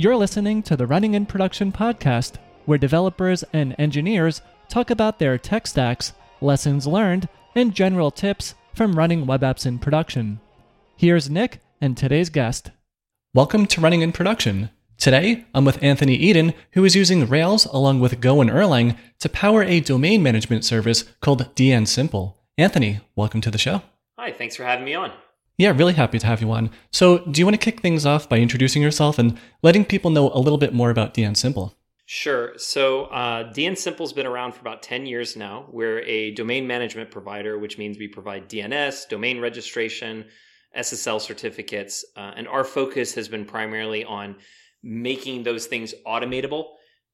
You're listening to the Running in Production podcast, where developers and engineers talk about their tech stacks, lessons learned, and general tips from running web apps in production. Here's Nick and today's guest. Welcome to Running in Production. Today, I'm with Anthony Eden, who is using Rails along with Go and Erlang to power a domain management service called DNSimple. Anthony, welcome to the show. Hi, thanks for having me on. Yeah, really happy to have you on. So, do you want to kick things off by introducing yourself and letting people know a little bit more about DNSimple? Sure. So, uh, DNSimple's been around for about 10 years now. We're a domain management provider, which means we provide DNS, domain registration, SSL certificates, uh, and our focus has been primarily on making those things automatable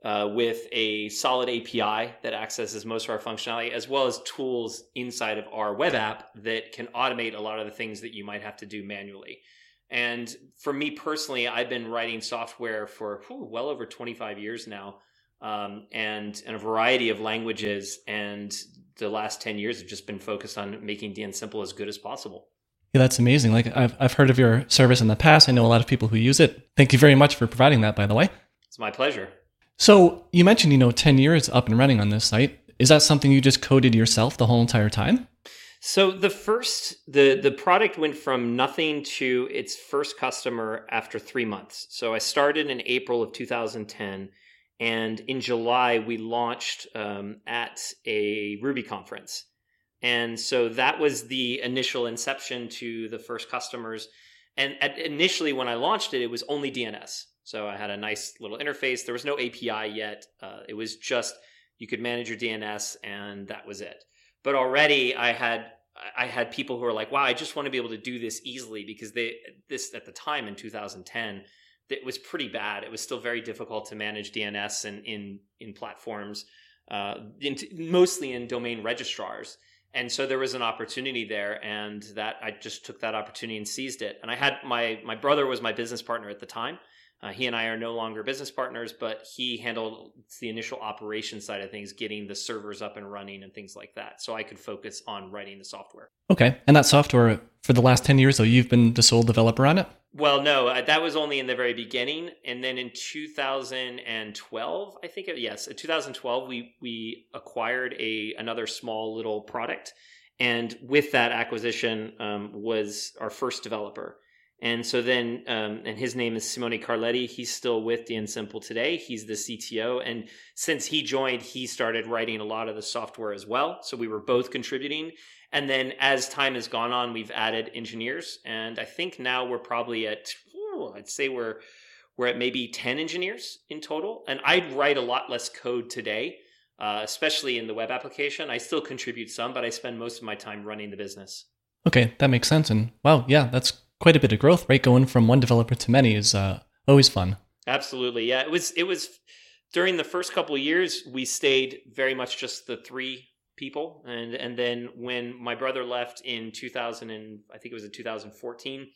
uh, with a solid API that accesses most of our functionality, as well as tools inside of our web app that can automate a lot of the things that you might have to do manually. And for me personally, I've been writing software for whew, well over 25 years now, um, and in a variety of languages. And the last 10 years have just been focused on making DNSimple as good as possible. Yeah, that's amazing. Like I've I've heard of your service in the past. I know a lot of people who use it. Thank you very much for providing that, by the way. It's my pleasure. So you mentioned, you know, 10 years up and running on this site. Is that something you just coded yourself the whole entire time? So the first the the product went from nothing to its first customer after 3 months. So I started in April of 2010 and in July we launched um, at a Ruby conference. And so that was the initial inception to the first customers. And at, initially when I launched it it was only DNS. So I had a nice little interface. There was no API yet. Uh, it was just you could manage your DNS and that was it. But already I had I had people who were like, "Wow, I just want to be able to do this easily," because they this at the time in 2010 it was pretty bad. It was still very difficult to manage DNS and in in platforms, uh, in, mostly in domain registrars. And so there was an opportunity there, and that I just took that opportunity and seized it. And I had my my brother was my business partner at the time, uh, he and I are no longer business partners, but he handled the initial operation side of things, getting the servers up and running and things like that. So I could focus on writing the software. Okay. And that software, for the last 10 years, though, you've been the sole developer on it? Well, no, uh, that was only in the very beginning. And then in 2012, I think, yes, in 2012, we, we acquired a another small little product. And with that acquisition um, was our first developer. And so then, um, and his name is Simone Carletti. He's still with DNSimple today. He's the CTO. And since he joined, he started writing a lot of the software as well. So we were both contributing. And then as time has gone on, we've added engineers. And I think now we're probably at, oh, I'd say we're, we're at maybe 10 engineers in total. And I write a lot less code today, uh, especially in the web application. I still contribute some, but I spend most of my time running the business. Okay, that makes sense. And wow, yeah, that's quite a bit of growth, right? Going from one developer to many is uh, always fun. Absolutely, yeah. It was it was during the first couple years we stayed very much just the three people, and and then when my brother left in 2000 and I think it was in 2014,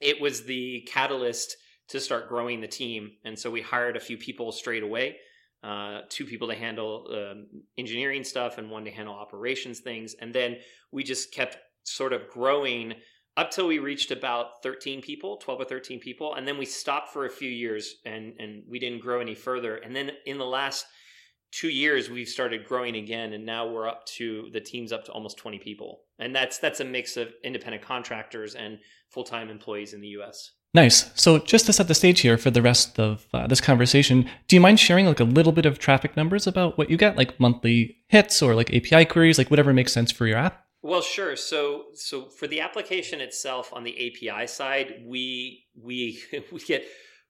it was the catalyst to start growing the team, and so we hired a few people straight away. Uh, two people to handle um, engineering stuff and one to handle operations things, and then we just kept sort of growing up till we reached about 13 people 12 or 13 people and then we stopped for a few years and and we didn't grow any further. And then in the last two years we've started growing again and now we're up to the team's up to almost 20 people. And that's that's a mix of independent contractors and full-time employees in the us nice. So just to set the stage here for the rest of uh, this conversation do you mind sharing like a little bit of traffic numbers about what you get? Like monthly hits or like api queries like whatever makes sense for your app well, sure. So, so for the application itself on the API side, we we we get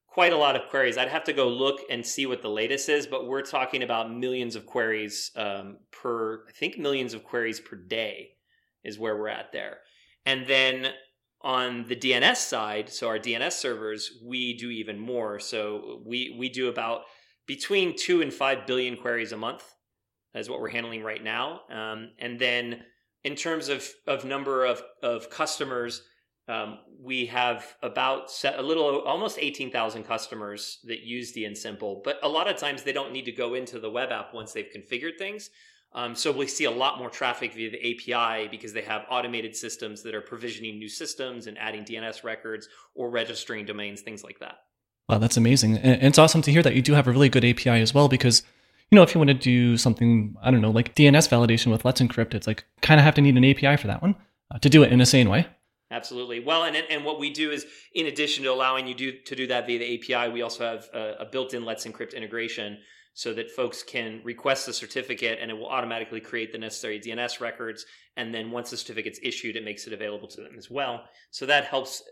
quite a lot of queries. I'd have to go look and see what the latest is, but we're talking about millions of queries um, per. I think millions of queries per day is where we're at there. And then on the DNS side, so our DNS servers, we do even more. So we we do about between two and five billion queries a month. Is what we're handling right now. Um, and then in terms of, of number of, of customers, um, we have about set, a little almost 18,000 customers that use DNSimple, but a lot of times they don't need to go into the web app once they've configured things. Um, so we see a lot more traffic via the API because they have automated systems that are provisioning new systems and adding DNS records or registering domains, things like that. Wow, that's amazing. And it's awesome to hear that you do have a really good API as well because you know, if you want to do something, I don't know, like DNS validation with Let's Encrypt, it's like kind of have to need an API for that one uh, to do it in a sane way. Absolutely. Well, and and what we do is, in addition to allowing you do, to do that via the API, we also have a, a built-in Let's Encrypt integration so that folks can request a certificate and it will automatically create the necessary DNS records. And then once the certificate's issued, it makes it available to them as well. So that helps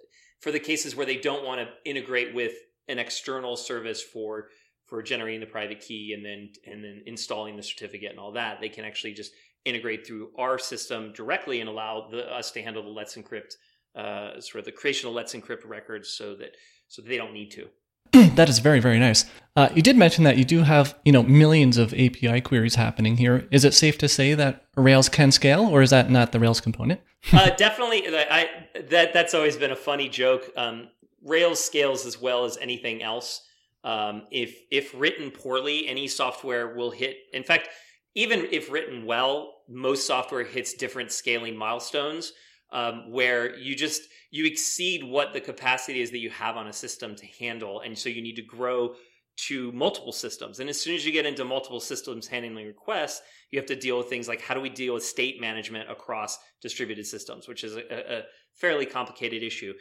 for the cases where they don't want to integrate with an external service for for generating the private key and then and then installing the certificate and all that. They can actually just integrate through our system directly and allow the, us to handle the Let's Encrypt uh, sort of the creation of Let's Encrypt records so that so that they don't need to. that is very very nice. Uh, you did mention that you do have you know millions of API queries happening here. Is it safe to say that Rails can scale, or is that not the Rails component? uh, definitely, I, that that's always been a funny joke. Um, Rails scales as well as anything else. Um, if if written poorly, any software will hit. In fact, even if written well, most software hits different scaling milestones um, where you just you exceed what the capacity is that you have on a system to handle and so you need to grow to multiple systems and as soon as you get into multiple systems handling requests you have to deal with things like how do we deal with state management across distributed systems which is a, a fairly complicated issue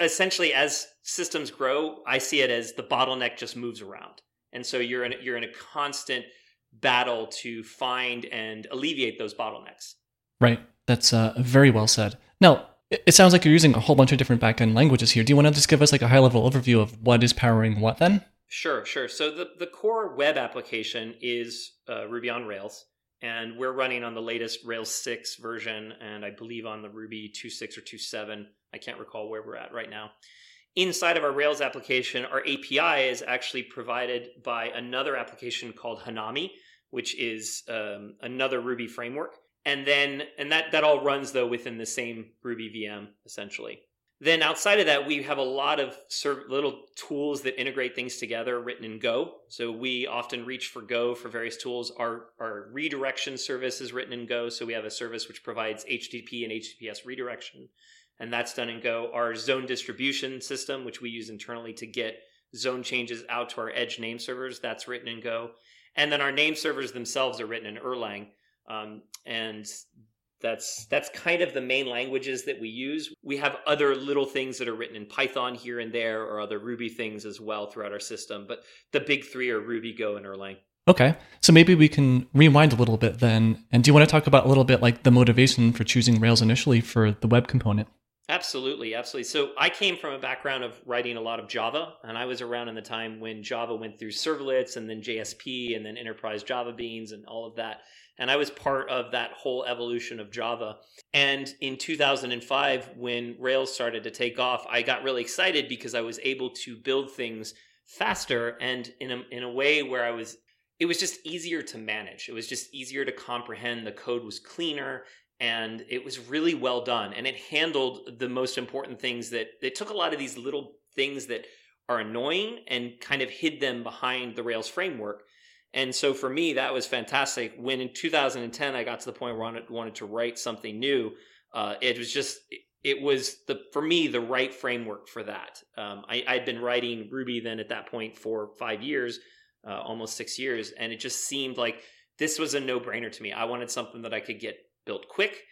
essentially as systems grow i see it as the bottleneck just moves around and so you're in you're in a constant battle to find and alleviate those bottlenecks right that's uh, very well said. Now, it sounds like you're using a whole bunch of different backend languages here. Do you want to just give us like a high level overview of what is powering what then? Sure, sure. So the, the core web application is uh, Ruby on Rails, and we're running on the latest Rails 6 version, and I believe on the Ruby 2.6 or 2.7. I can't recall where we're at right now. Inside of our Rails application, our API is actually provided by another application called Hanami, which is um, another Ruby framework. And then and that that all runs though within the same ruby vm essentially. Then outside of that we have a lot of little tools that integrate things together written in go. So we often reach for go for various tools. Our our redirection service is written in go. So we have a service which provides http and https redirection and that's done in go our zone distribution system which we use internally to get zone changes out to our edge name servers that's written in go and then our name servers themselves are written in erlang um, and that's that's kind of the main languages that we use. We have other little things that are written in Python here and there, or other Ruby things as well throughout our system. But the big three are Ruby, Go, and Erlang. Okay, so maybe we can rewind a little bit then. And do you want to talk about a little bit like the motivation for choosing Rails initially for the web component? Absolutely, absolutely. So I came from a background of writing a lot of Java, and I was around in the time when Java went through servlets and then JSP and then enterprise Java beans and all of that. And I was part of that whole evolution of Java. And in 2005, when Rails started to take off, I got really excited because I was able to build things faster and in a, in a way where I was it was just easier to manage. It was just easier to comprehend. The code was cleaner and it was really well done. And it handled the most important things that it took a lot of these little things that are annoying and kind of hid them behind the Rails framework and so for me, that was fantastic. When in 2010, I got to the point where I wanted, to write something new, uh, it was just, it was the, for me, the right framework for that. Um, I, I'd been writing Ruby then at that point for five years, uh, almost six years. And it just seemed like this was a no brainer to me. I wanted something that I could get built quick.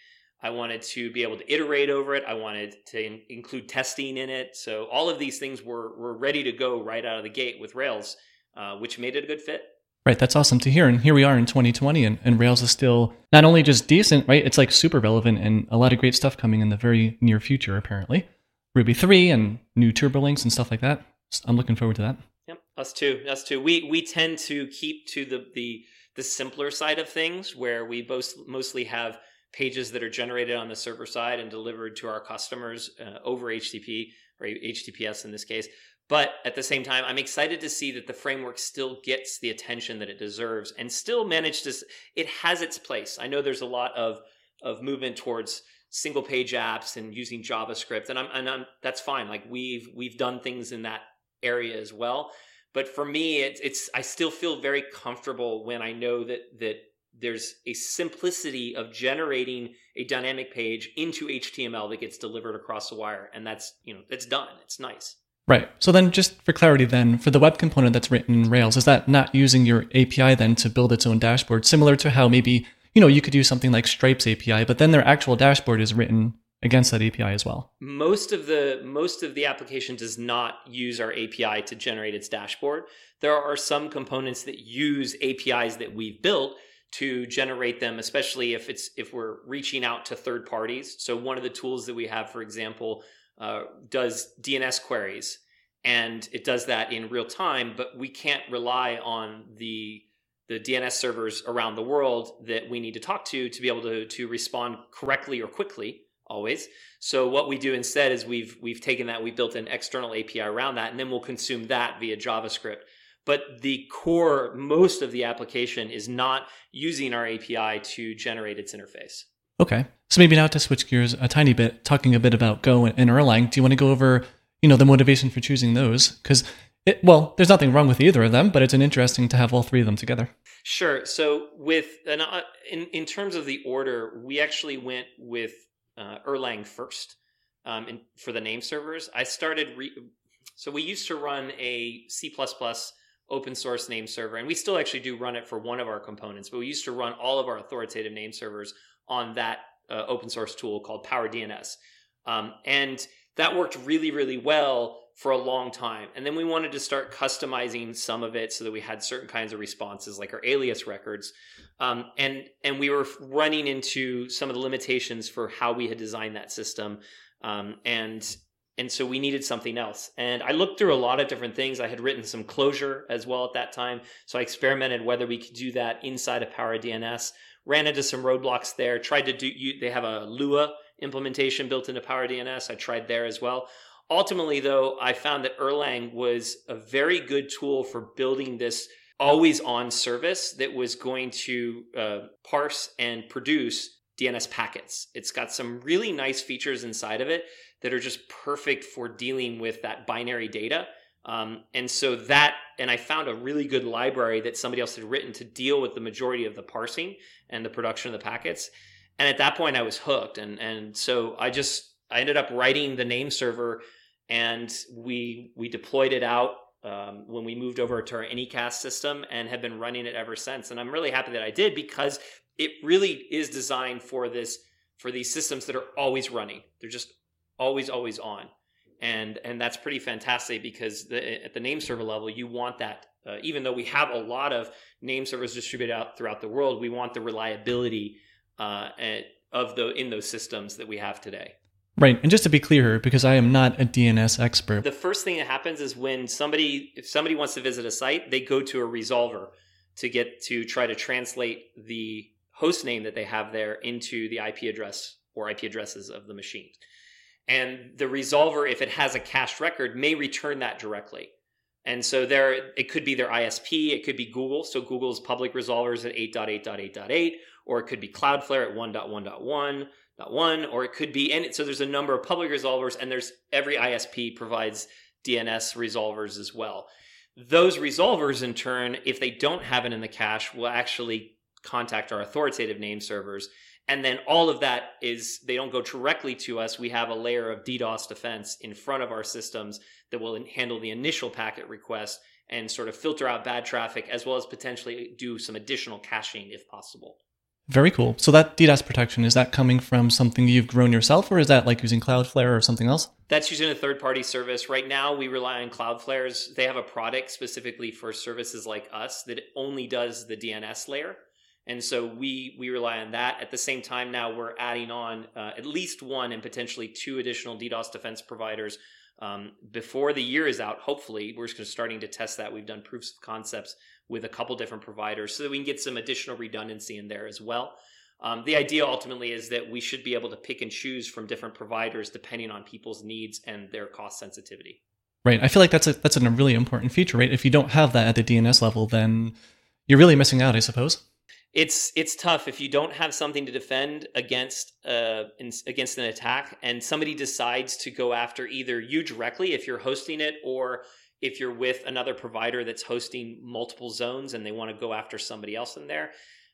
I wanted to be able to iterate over it. I wanted to in- include testing in it. So all of these things were, were ready to go right out of the gate with Rails, uh, which made it a good fit. Right, that's awesome to hear. And here we are in 2020, and, and Rails is still not only just decent, right? It's like super relevant and a lot of great stuff coming in the very near future, apparently. Ruby 3 and new TurboLinks and stuff like that. I'm looking forward to that. Yep, us too. Us too. We we tend to keep to the the the simpler side of things, where we both mostly have pages that are generated on the server side and delivered to our customers uh, over HTTP or HTTPS in this case. But at the same time, I'm excited to see that the framework still gets the attention that it deserves and still managed to, it has its place. I know there's a lot of, of movement towards single page apps and using JavaScript and I'm, and I'm, that's fine. Like we've, we've done things in that area as well. But for me, it's, it's, I still feel very comfortable when I know that, that there's a simplicity of generating a dynamic page into HTML that gets delivered across the wire. And that's, you know, it's done. It's nice. Right. So then, just for clarity, then for the web component that's written in Rails, is that not using your API then to build its own dashboard, similar to how maybe you know you could use something like Stripe's API, but then their actual dashboard is written against that API as well. Most of the most of the application does not use our API to generate its dashboard. There are some components that use APIs that we've built to generate them, especially if it's if we're reaching out to third parties. So one of the tools that we have, for example, uh, does DNS queries, and it does that in real time. But we can't rely on the the DNS servers around the world that we need to talk to to be able to to respond correctly or quickly always. So what we do instead is we've we've taken that, we built an external API around that, and then we'll consume that via JavaScript. But the core, most of the application is not using our API to generate its interface. Okay. So maybe now to switch gears a tiny bit, talking a bit about Go and Erlang, do you want to go over, you know, the motivation for choosing those? Because it, well, there's nothing wrong with either of them, but it's an interesting to have all three of them together. Sure. So with an, uh, in in terms of the order, we actually went with uh, Erlang first um, for the name servers. I started, re- so we used to run a C++ open source name server, and we still actually do run it for one of our components, but we used to run all of our authoritative name servers on that uh, open source tool called PowerDNS. Um, and that worked really, really well for a long time. And then we wanted to start customizing some of it so that we had certain kinds of responses, like our alias records. Um, and and we were running into some of the limitations for how we had designed that system. Um, and and so we needed something else. And I looked through a lot of different things. I had written some Clojure as well at that time, so I experimented whether we could do that inside of PowerDNS. Ran into some roadblocks there. Tried to do. You, they have a Lua implementation built into PowerDNS. I tried there as well. Ultimately, though, I found that Erlang was a very good tool for building this always on service that was going to uh, parse and produce DNS packets. It's got some really nice features inside of it that are just perfect for dealing with that binary data. Um, and so that, and I found a really good library that somebody else had written to deal with the majority of the parsing and the production of the packets. And at that point, I was hooked. And and so I just I ended up writing the name server and we we deployed it out um, when we moved over to our Anycast system and have been running it ever since. And I'm really happy that I did because it really is designed for this for these systems that are always running. They're just always always on, and and that's pretty fantastic because the, at the name server level, you want that. Uh, even though we have a lot of name servers distributed out throughout the world, we want the reliability uh, of the in those systems that we have today. Right. And just to be clear, because I am not a DNS expert. The first thing that happens is when somebody if somebody wants to visit a site, they go to a resolver to get to try to translate the host name that they have there into the IP address or IP addresses of the machine. And the resolver, if it has a cached record, may return that directly. And so there, it could be their ISP, it could be Google. So Google's public resolvers at 8.8.8.8, or it could be Cloudflare at 1.1.1 one, or it could be, and so there's a number of public resolvers, and there's every ISP provides DNS resolvers as well. Those resolvers, in turn, if they don't have it in the cache, will actually contact our authoritative name servers. And then all of that is, they don't go directly to us. We have a layer of DDoS defense in front of our systems that will handle the initial packet request and sort of filter out bad traffic, as well as potentially do some additional caching if possible. Very cool. So that DDoS protection is that coming from something you've grown yourself, or is that like using Cloudflare or something else? That's using a third-party service. Right now, we rely on Cloudflare's. They have a product specifically for services like us that only does the DNS layer, and so we we rely on that. At the same time, now we're adding on uh, at least one and potentially two additional DDoS defense providers um, before the year is out. Hopefully, we're just starting to test that. We've done proofs of concepts with a couple different providers so that we can get some additional redundancy in there as well. Um, the idea ultimately is that we should be able to pick and choose from different providers depending on people's needs and their cost sensitivity. Right. I feel like that's a that's a really important feature, right? If you don't have that at the DNS level, then you're really missing out, I suppose. It's it's tough if you don't have something to defend against uh in, against an attack, and somebody decides to go after either you directly if you're hosting it, or if you're with another provider that's hosting multiple zones and they want to go after somebody else in there,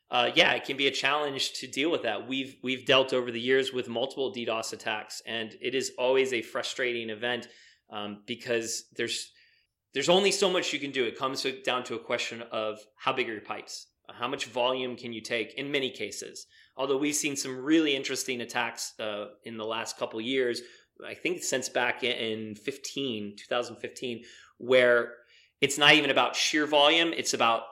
uh, yeah, it can be a challenge to deal with that. We've we've dealt over the years with multiple DDoS attacks, and it is always a frustrating event um, because there's there's only so much you can do. It comes down to a question of how big are your pipes, how much volume can you take. In many cases, although we've seen some really interesting attacks uh, in the last couple years, I think since back in 15, 2015, where it's not even about sheer volume; it's about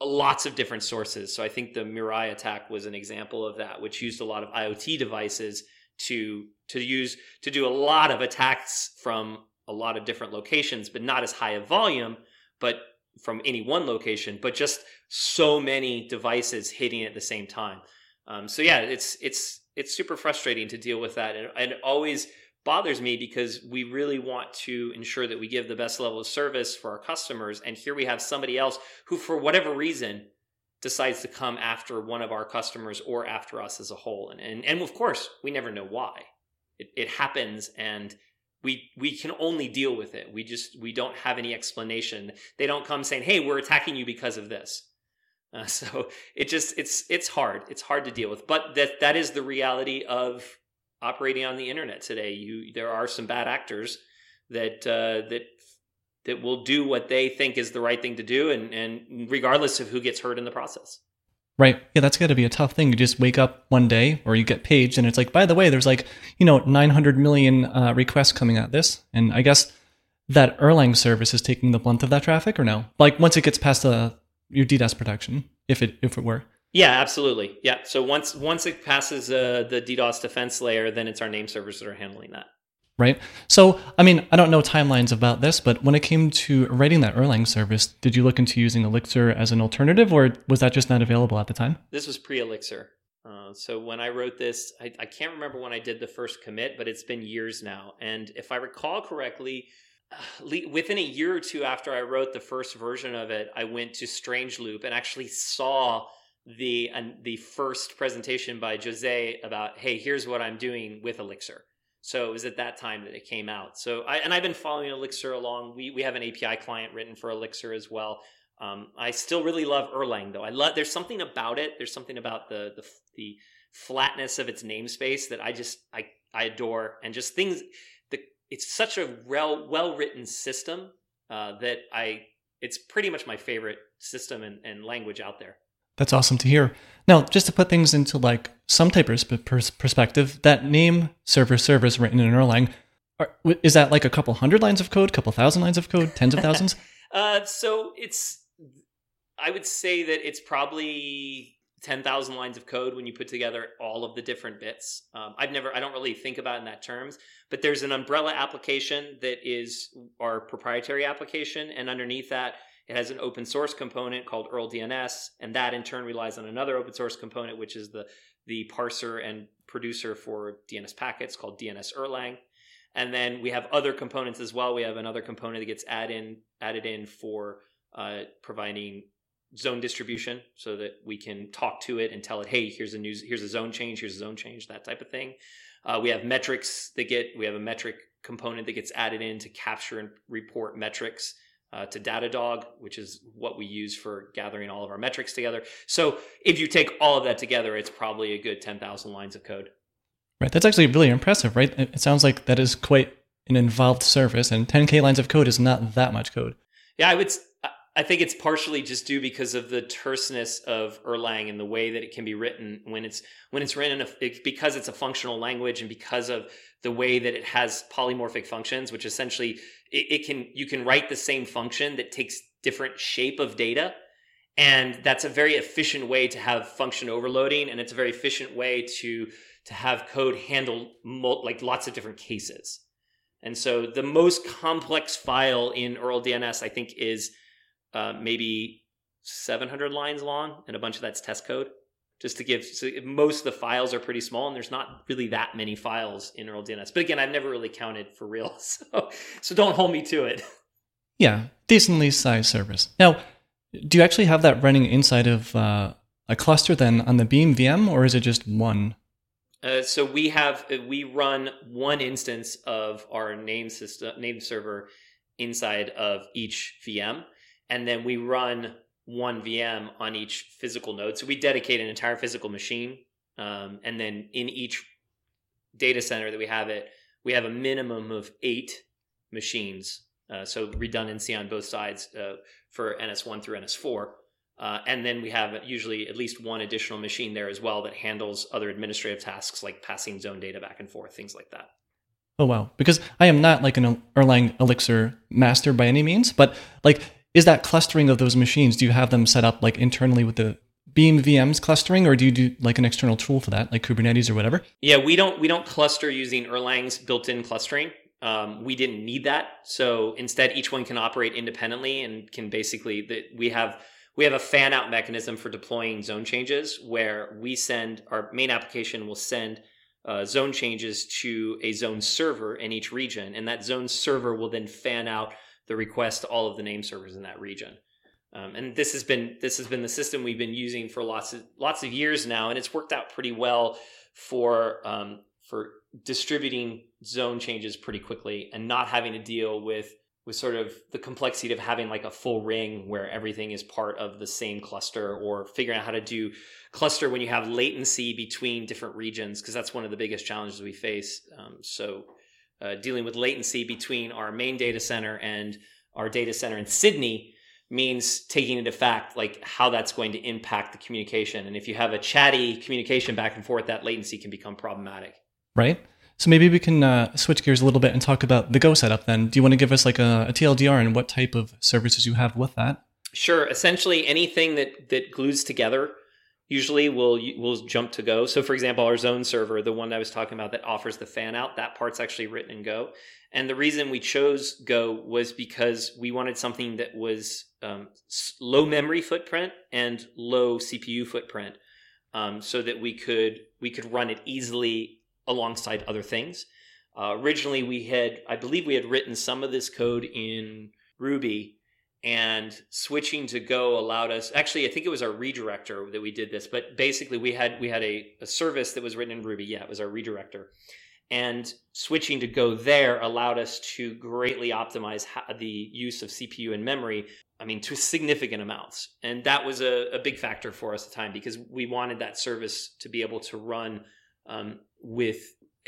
lots of different sources. So I think the Mirai attack was an example of that, which used a lot of IoT devices to to use to do a lot of attacks from a lot of different locations, but not as high a volume, but from any one location, but just so many devices hitting at the same time. Um, so yeah, it's it's it's super frustrating to deal with that, and, and it always bothers me because we really want to ensure that we give the best level of service for our customers, and here we have somebody else who, for whatever reason, decides to come after one of our customers or after us as a whole, and and, and of course we never know why. It, it happens, and we we can only deal with it. We just we don't have any explanation. They don't come saying, "Hey, we're attacking you because of this." Uh, so it just it's it's hard. It's hard to deal with, but that that is the reality of operating on the internet today. You there are some bad actors that uh, that that will do what they think is the right thing to do, and and regardless of who gets hurt in the process. Right. Yeah, that's got to be a tough thing. You just wake up one day or you get paged and it's like, by the way, there's like, you know, 900 million uh, requests coming at this. And I guess that Erlang service is taking the blunt of that traffic or no? Like once it gets past the, your DDoS protection, if it, if it were. Yeah, absolutely. Yeah. So once, once it passes uh, the DDoS defense layer, then it's our name servers that are handling that right? So, I mean, I don't know timelines about this, but when it came to writing that Erlang service, did you look into using Elixir as an alternative, or was that just not available at the time? This was pre Elixir. Uh, so when I wrote this, I, I, can't remember when I did the first commit, but it's been years now. And if I recall correctly, within a year or two after I wrote the first version of it, I went to Strange Loop and actually saw the the first presentation by Jose about, hey, here's what I'm doing with Elixir. So it was at that time that it came out. So I, and I've been following Elixir along. We we have an API client written for Elixir as well. Um, I still really love Erlang though. I love there's something about it. There's something about the the the flatness of its namespace that I just I I adore and just things it's such a well well written system uh, that I it's pretty much my favorite system and, and language out there. That's awesome to hear. Now, just to put things into like some type of perspective, that name server service written in Erlang, are, is that like a couple hundred lines of code, couple thousand lines of code, tens of thousands? uh, so it's, I would say that it's probably 10,000 lines of code when you put together all of the different bits. Um, I've never, I don't really think about in that terms, but there's an umbrella application that is our proprietary application. And underneath that, it has an open source component called Erl DNS, and that in turn relies on another open source component, which is the the parser and producer for DNS packets called DNS Erlang. And then we have other components as well. We have another component that gets add in, added in for uh, providing zone distribution so that we can talk to it and tell it, hey, here's a news, here's a zone change, here's a zone change, that type of thing. Uh, we have metrics that get, we have a metric component that gets added in to capture and report metrics uh, to Datadog, which is what we use for gathering all of our metrics together. So if you take all of that together, it's probably a good 10,000 lines of code. Right. That's actually really impressive, right? It sounds like that is quite an involved service, and 10K lines of code is not that much code. Yeah, I would. I think it's partially just due because of the terseness of Erlang and the way that it can be written when it's when it's written a, it, because it's a functional language and because of the way that it has polymorphic functions, which essentially it, it can you can write the same function that takes different shape of data, and that's a very efficient way to have function overloading, and it's a very efficient way to to have code handle like lots of different cases. And so the most complex file in Erl DNS, I think, is uh, maybe 700 lines long, and a bunch of that's test code. Just to give, so most of the files are pretty small, and there's not really that many files in Erl DNS. But again, I've never really counted for real, so so don't hold me to it. Yeah, decently sized service. Now, do you actually have that running inside of uh, a cluster then on the Beam VM, or is it just one? Uh, so we have uh, we run one instance of our name system name server inside of each VM and then we run one VM on each physical node. So we dedicate an entire physical machine, um, and then in each data center that we have it, we have a minimum of eight machines. Uh, so redundancy on both sides uh, for NS1 through NS4. Uh, and then we have usually at least one additional machine there as well that handles other administrative tasks like passing zone data back and forth, things like that. Oh wow! Because I am not like an Erlang Elixir master by any means, but like, is that clustering of those machines? Do you have them set up like internally with the Beam VMs clustering, or do you do like an external tool for that, like Kubernetes or whatever? Yeah, we don't we don't cluster using Erlang's built-in clustering. Um, we didn't need that, so instead, each one can operate independently and can basically we have we have a fan out mechanism for deploying zone changes where we send our main application will send uh, zone changes to a zone server in each region, and that zone server will then fan out the request to all of the name servers in that region. Um, and this has been this has been the system we've been using for lots of lots of years now, and it's worked out pretty well for um, for distributing zone changes pretty quickly and not having to deal with with sort of the complexity of having like a full ring where everything is part of the same cluster or figuring out how to do cluster when you have latency between different regions because that's one of the biggest challenges we face um, so uh, dealing with latency between our main data center and our data center in sydney means taking into fact like how that's going to impact the communication and if you have a chatty communication back and forth that latency can become problematic right so maybe we can uh, switch gears a little bit and talk about the Go setup then. Do you want to give us like a, a TLDR and what type of services you have with that? Sure. Essentially, anything that that glues together usually we'll we'll jump to Go. So, for example, our Zone server, the one I was talking about that offers the fan out, that part's actually written in Go. And the reason we chose Go was because we wanted something that was um, low memory footprint and low CPU footprint, um, so that we could we could run it easily alongside other things. Uh, originally, we had, I believe, we had written some of this code in Ruby, and switching to Go allowed us. Actually, I think it was our redirector that we did this, but basically, we had we had a, a service that was written in Ruby. Yeah, it was our redirector, and switching to Go there allowed us to greatly optimize the use of CPU and memory. I mean, to significant amounts, and that was a, a big factor for us at the time because we wanted that service to be able to run um, with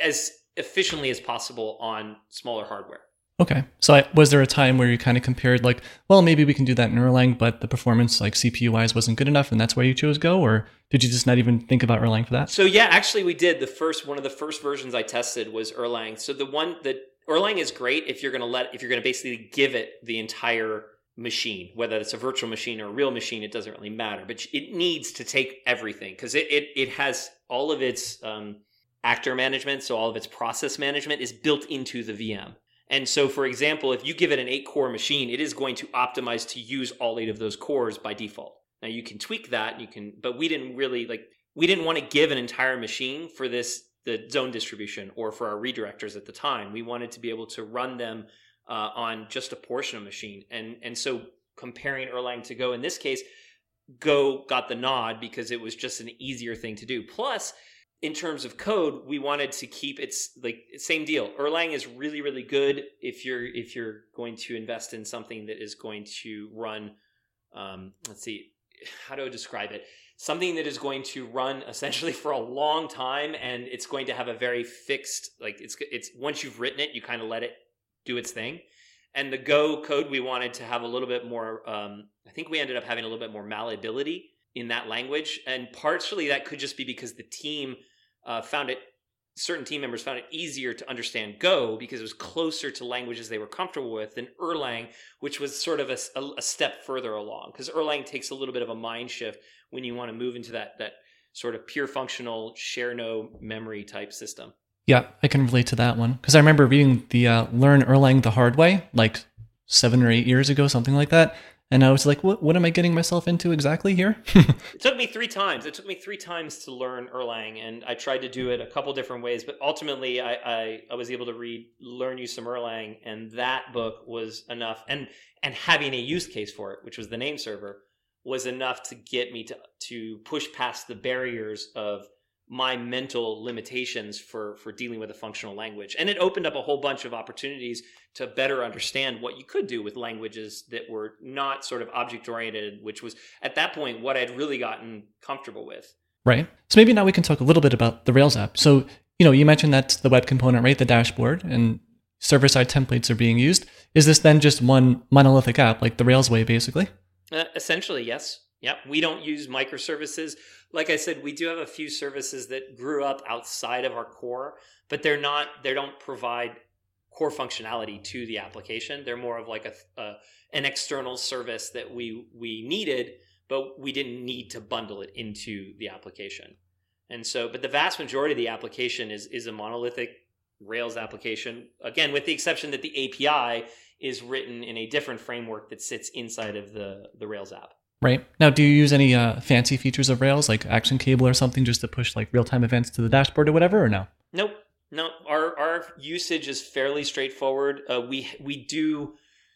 as efficiently as possible on smaller hardware. Okay. So I, was there a time where you kind of compared like, well, maybe we can do that in Erlang, but the performance like CPU wise wasn't good enough and that's why you chose Go or did you just not even think about Erlang for that? So yeah, actually we did. The first one of the first versions I tested was Erlang. So the one that Erlang is great if you're going to let if you're going to basically give it the entire machine, whether it's a virtual machine or a real machine, it doesn't really matter. But it needs to take everything because it, it it has all of its um, actor management, so all of its process management is built into the VM. And so, for example, if you give it an eight core machine, it is going to optimize to use all eight of those cores by default. Now you can tweak that, you can, but we didn't really like, we didn't want to give an entire machine for this, the zone distribution or for our redirectors at the time. We wanted to be able to run them uh, on just a portion of machine. And, and so comparing Erlang to Go in this case, Go got the nod because it was just an easier thing to do. Plus, in terms of code, we wanted to keep its like same deal. Erlang is really really good if you're if you're going to invest in something that is going to run. Um, let's see, how do I describe it? Something that is going to run essentially for a long time, and it's going to have a very fixed like it's it's once you've written it, you kind of let it do its thing. And the Go code, we wanted to have a little bit more. Um, I think we ended up having a little bit more malleability in that language, and partially that could just be because the team uh, found it certain team members found it easier to understand Go because it was closer to languages they were comfortable with than Erlang, which was sort of a, a step further along. Because Erlang takes a little bit of a mind shift when you want to move into that that sort of pure functional share no memory type system. Yeah, I can relate to that one because I remember reading the uh, Learn Erlang the Hard Way like seven or eight years ago, something like that. And I was like, what, what am I getting myself into exactly here? it took me three times. It took me three times to learn Erlang, and I tried to do it a couple different ways. But ultimately, I, I, I was able to read Learn You Some Erlang, and that book was enough. And and having a use case for it, which was the name server, was enough to get me to to push past the barriers of my mental limitations for for dealing with a functional language and it opened up a whole bunch of opportunities to better understand what you could do with languages that were not sort of object oriented which was at that point what i'd really gotten comfortable with right so maybe now we can talk a little bit about the rails app so you know you mentioned that the web component right the dashboard and server side templates are being used. Is this then just one monolithic app, like the Rails way, basically? Uh, essentially, yes. Yep. We don't use microservices. Like I said, we do have a few services that grew up outside of our core, but they're not, they don't provide core functionality to the application. They're more of like a, a an external service that we we needed, but we didn't need to bundle it into the application. And so, but the vast majority of the application is is a monolithic Rails application. Again, with the exception that the API is written in a different framework that sits inside of the the Rails app. Right. Now, do you use any uh, fancy features of Rails like Action Cable or something just to push like real time events to the dashboard or whatever, or no? Nope. No, our our usage is fairly straightforward. Uh, we we do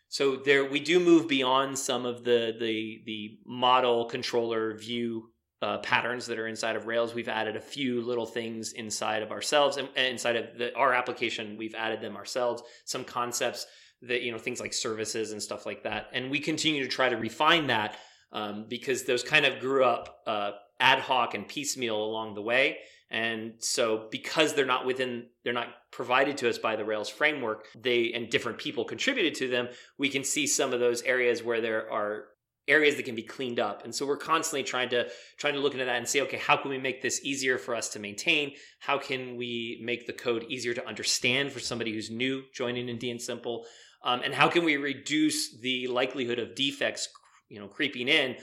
so there we do move beyond some of the the the model controller view uh, patterns that are inside of Rails. We've added a few little things inside of ourselves and, inside of the, our application. We've added them ourselves. Some concepts that you know things like services and stuff like that, and we continue to try to refine that um, because those kind of grew up uh, ad hoc and piecemeal along the way. And so because they're not within they're not provided to us by the Rails framework, they and different people contributed to them, we can see some of those areas where there are areas that can be cleaned up. And so we're constantly trying to trying to look into that and say, okay, how can we make this easier for us to maintain? How can we make the code easier to understand for somebody who's new joining in DNSimple? Um, and how can we reduce the likelihood of defects, you know, creeping in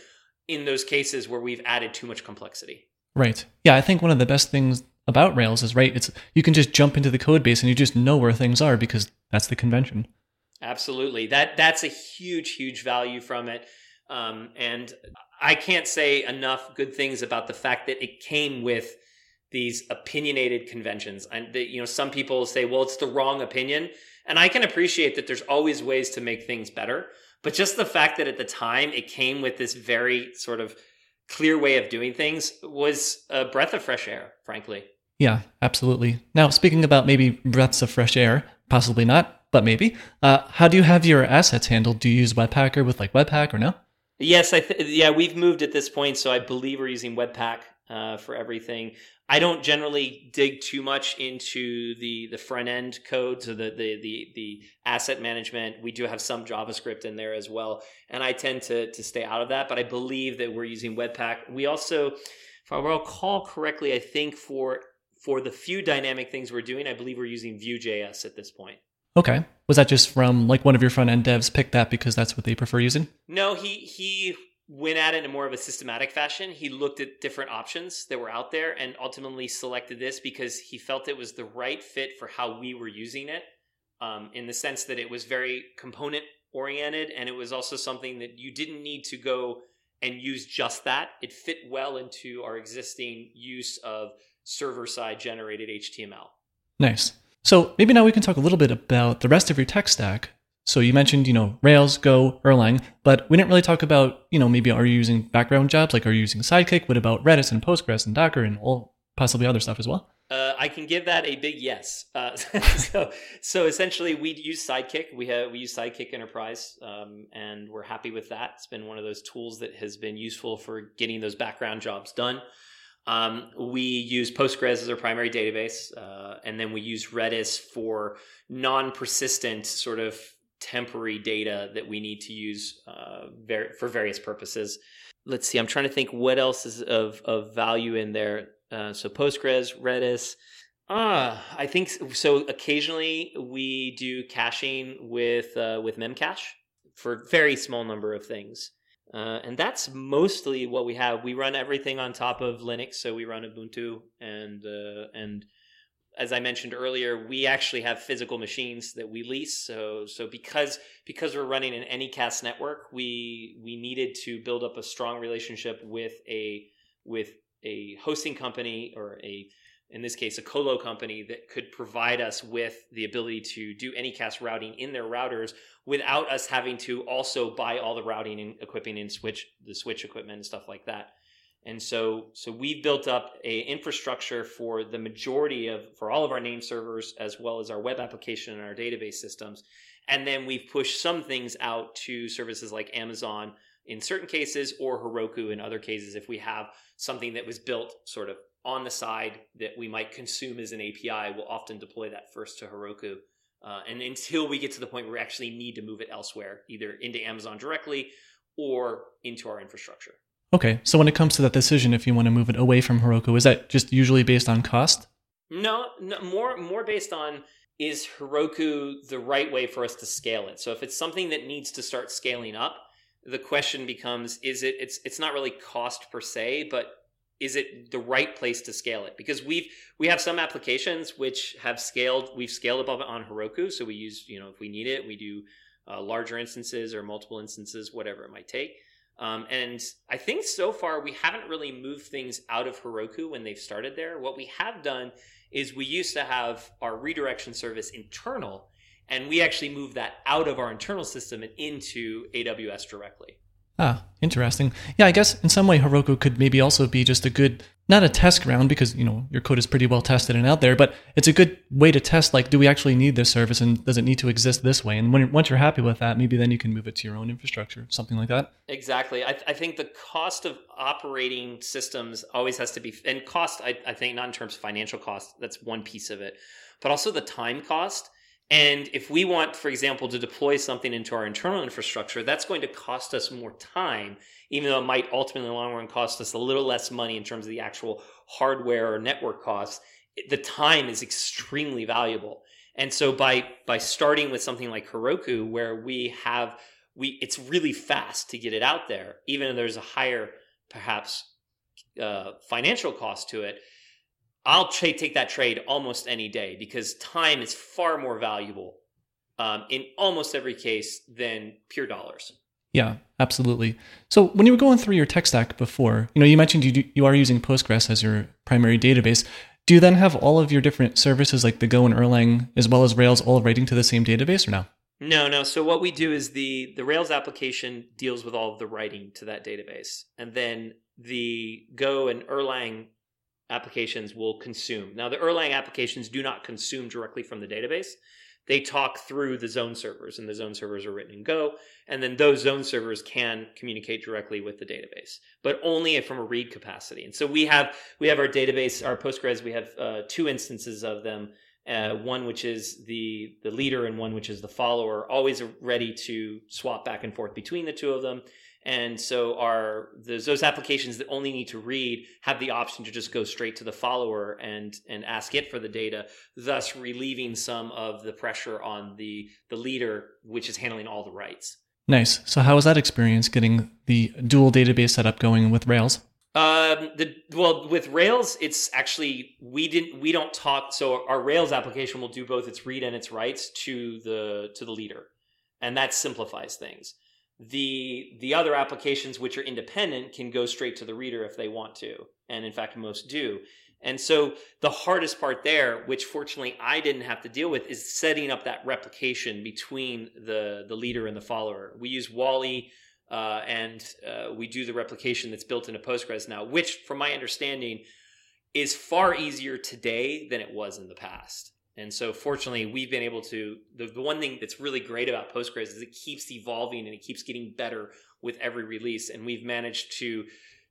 in those cases where we've added too much complexity? Right. Yeah, I think one of the best things about Rails is right. It's you can just jump into the code base and you just know where things are because that's the convention. Absolutely. That that's a huge, huge value from it. Um, and I can't say enough good things about the fact that it came with these opinionated conventions. And that you know, some people say, "Well, it's the wrong opinion," and I can appreciate that. There's always ways to make things better, but just the fact that at the time it came with this very sort of clear way of doing things was a breath of fresh air, frankly. Yeah, absolutely. Now, speaking about maybe breaths of fresh air, possibly not, but maybe. Uh, how do you have your assets handled? Do you use Webpacker with like Webpack or no? Yes, I th- yeah, we've moved at this point, so I believe we're using Webpack uh, for everything. I don't generally dig too much into the the front end code, so the, the the the asset management. We do have some JavaScript in there as well, and I tend to to stay out of that. But I believe that we're using Webpack. We also, if I recall correctly, I think for for the few dynamic things we're doing, I believe we're using Vue.js at this point. Okay. Was that just from like one of your front end devs picked that because that's what they prefer using? No, he he went at it in more of a systematic fashion. He looked at different options that were out there and ultimately selected this because he felt it was the right fit for how we were using it. Um, in the sense that it was very component oriented and it was also something that you didn't need to go and use just that. It fit well into our existing use of server side generated HTML. Nice. So maybe now we can talk a little bit about the rest of your tech stack. So you mentioned, you know, Rails, Go, Erlang, but we didn't really talk about, you know, maybe are you using background jobs? Like are you using Sidekiq? What about Redis and Postgres and Docker and all possibly other stuff as well? Uh, I can give that a big yes. Uh, so, so essentially, we use Sidekiq. We have we use Sidekiq Enterprise, um, and we're happy with that. It's been one of those tools that has been useful for getting those background jobs done. Um, we use Postgres as our primary database, uh, and then we use Redis for non-persistent sort of temporary data that we need to use uh, ver- for various purposes. Let's see. I'm trying to think what else is of of value in there. Uh, so Postgres, Redis. Ah, I think so. Occasionally we do caching with uh, with Memcache for very small number of things, uh, and that's mostly what we have. We run everything on top of Linux, so we run Ubuntu and uh, and as I mentioned earlier, we actually have physical machines that we lease. So, so because because we're running an Anycast network, we we needed to build up a strong relationship with a with a hosting company or a in this case a colo company that could provide us with the ability to do Anycast routing in their routers without us having to also buy all the routing and equipping and switch the switch equipment and stuff like that. And so, so we've built up a infrastructure for the majority of, for all of our name servers, as well as our web application and our database systems. And then we've pushed some things out to services like Amazon in certain cases or Heroku in other cases. If we have something that was built sort of on the side that we might consume as an API, we'll often deploy that first to Heroku. Uh, and until we get to the point where we actually need to move it elsewhere, either into Amazon directly or into our infrastructure. Okay, so when it comes to that decision, if you want to move it away from Heroku, is that just usually based on cost? No, no more more based on is Heroku the right way for us to scale it. So if it's something that needs to start scaling up, the question becomes: Is it? It's it's not really cost per se, but is it the right place to scale it? Because we've we have some applications which have scaled. We've scaled above it on Heroku, so we use you know if we need it, we do uh, larger instances or multiple instances, whatever it might take. Um, and I think so far we haven't really moved things out of Heroku when they've started there. What we have done is we used to have our redirection service internal, and we actually moved that out of our internal system and into AWS directly. Ah, interesting. Yeah, I guess in some way Heroku could maybe also be just a good, not a test ground because, you know, your code is pretty well tested and out there, but it's a good way to test, like, do we actually need this service and does it need to exist this way? And when, once you're happy with that, maybe then you can move it to your own infrastructure, something like that. Exactly. I, I think the cost of operating systems always has to be, and cost, I, I think not in terms of financial cost, that's one piece of it, but also the time cost and if we want, for example, to deploy something into our internal infrastructure, that's going to cost us more time, even though it might ultimately in the long run cost us a little less money in terms of the actual hardware or network costs. The time is extremely valuable. And so by by starting with something like Heroku, where we have we it's really fast to get it out there, even though there's a higher perhaps uh, financial cost to it I'll tra- take that trade almost any day because time is far more valuable um, in almost every case than pure dollars. Yeah, absolutely. So when you were going through your tech stack before, you know, you mentioned you do, you are using Postgres as your primary database. Do you then have all of your different services like the Go and Erlang as well as Rails all writing to the same database or no? No, no. So what we do is the the Rails application deals with all of the writing to that database, and then the Go and Erlang applications will consume. Now, the Erlang applications do not consume directly from the database. They talk through the zone servers, and the zone servers are written in Go, and then those zone servers can communicate directly with the database, but only from a read capacity. And so we have we have our database, our Postgres. We have uh, two instances of them. Uh, one which is the the leader, and one which is the follower, always ready to swap back and forth between the two of them. And so our those, those applications that only need to read have the option to just go straight to the follower and and ask it for the data, thus relieving some of the pressure on the the leader, which is handling all the writes. Nice. So how was that experience getting the dual database setup going with Rails? Um, the well with Rails, it's actually we didn't we don't talk. So our Rails application will do both its read and its writes to the to the leader, and that simplifies things the the other applications which are independent can go straight to the reader if they want to and in fact most do. And so the hardest part there which fortunately i didn't have to deal with is setting up that replication between the the leader and the follower. We use WAL-E uh, and uh, we do the replication that's built into postgres now which from my understanding is far easier today than it was in the past and so, fortunately, we've been able to. The, the one thing that's really great about Postgres is it keeps evolving and it keeps getting better with every release. And we've managed to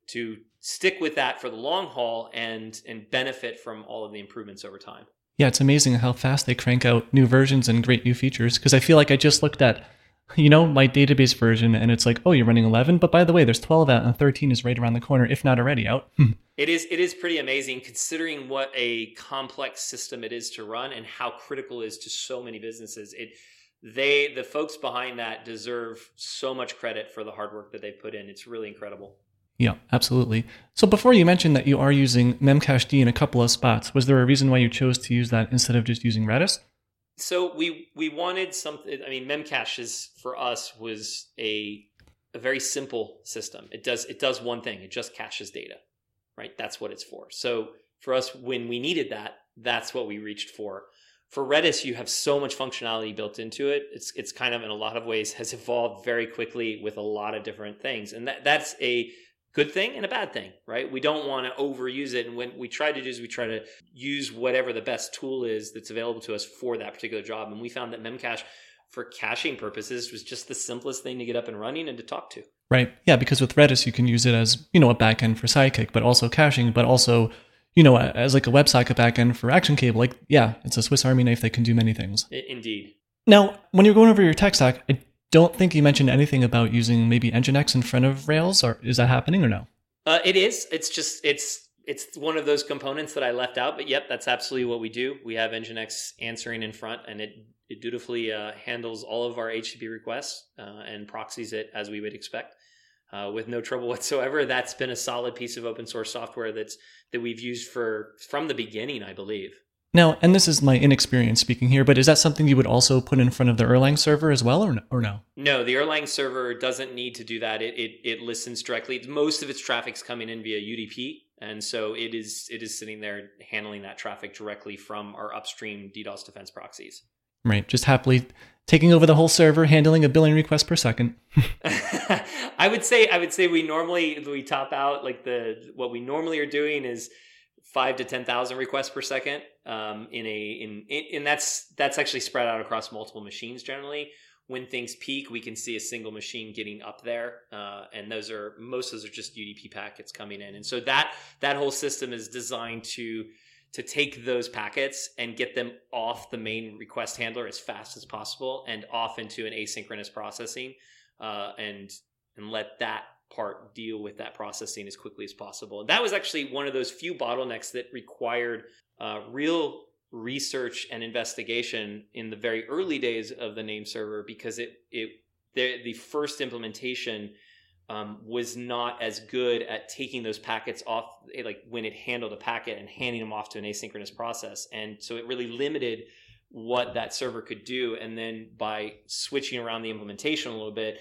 to stick with that for the long haul and and benefit from all of the improvements over time. Yeah, it's amazing how fast they crank out new versions and great new features. Because I feel like I just looked at you know, my database version, and it's like, oh, you're running 11, but by the way, there's 12 out, and 13 is right around the corner, if not already out. It is it is pretty amazing considering what a complex system it is to run and how critical it is to so many businesses. It they the folks behind that deserve so much credit for the hard work that they've put in. It's really incredible. Yeah, absolutely. So before you mentioned that you are using Memcached in a couple of spots, was there a reason why you chose to use that instead of just using Redis? So we we wanted something. I mean, Memcache is for us was a a very simple system. It does it does one thing. It just caches data, right? That's what it's for. So for us, when we needed that, that's what we reached for. For Redis, you have so much functionality built into it. It's it's kind of in a lot of ways has evolved very quickly with a lot of different things, and that that's a good thing and a bad thing, right? We don't want to overuse it. And when we try to do is we try to use whatever the best tool is that's available to us for that particular job. And we found that Memcache for caching purposes was just the simplest thing to get up and running and to talk to. Right. Yeah, because with Redis you can use it as, you know, a backend for Sidekiq, but also caching, but also, you know, as like a WebSocket backend for Action Cable, like yeah, it's a Swiss Army knife that can do many things. Indeed. Now, when you're going over your tech stack, I don't think you mentioned anything about using maybe Nginx in front of Rails, or is that happening or no? Uh, it is. It's just it's it's one of those components that I left out. But yep, that's absolutely what we do. We have Nginx answering in front, and it it dutifully uh, handles all of our HTTP requests uh, and proxies it as we would expect. Uh, with no trouble whatsoever. That's been a solid piece of open source software that's that we've used for from the beginning, I believe. Now, and this is my inexperience speaking here, but is that something you would also put in front of the Erlang server as well, or no? Or no? no, the Erlang server doesn't need to do that. It, it it listens directly. Most of its traffic's coming in via UDP, and so it is it is sitting there handling that traffic directly from our upstream DDoS defense proxies. Right, just happily taking over the whole server, handling a billion requests per second. I would say I would say we normally we top out like the what we normally are doing is five to ten thousand requests per second um, in a in, in and that's that's actually spread out across multiple machines generally. When things peak, we can see a single machine getting up there, uh, and those are most of those are just UDP packets coming in, and so that that whole system is designed to to take those packets and get them off the main request handler as fast as possible and off into an asynchronous processing, uh, and and let that part deal with that processing as quickly as possible. And that was actually one of those few bottlenecks that required uh, real research and investigation in the very early days of the name server because it it the, the first implementation um, was not as good at taking those packets off eh, like when it handled a packet and handing them off to an asynchronous process and so it really limited what that server could do and then by switching around the implementation a little bit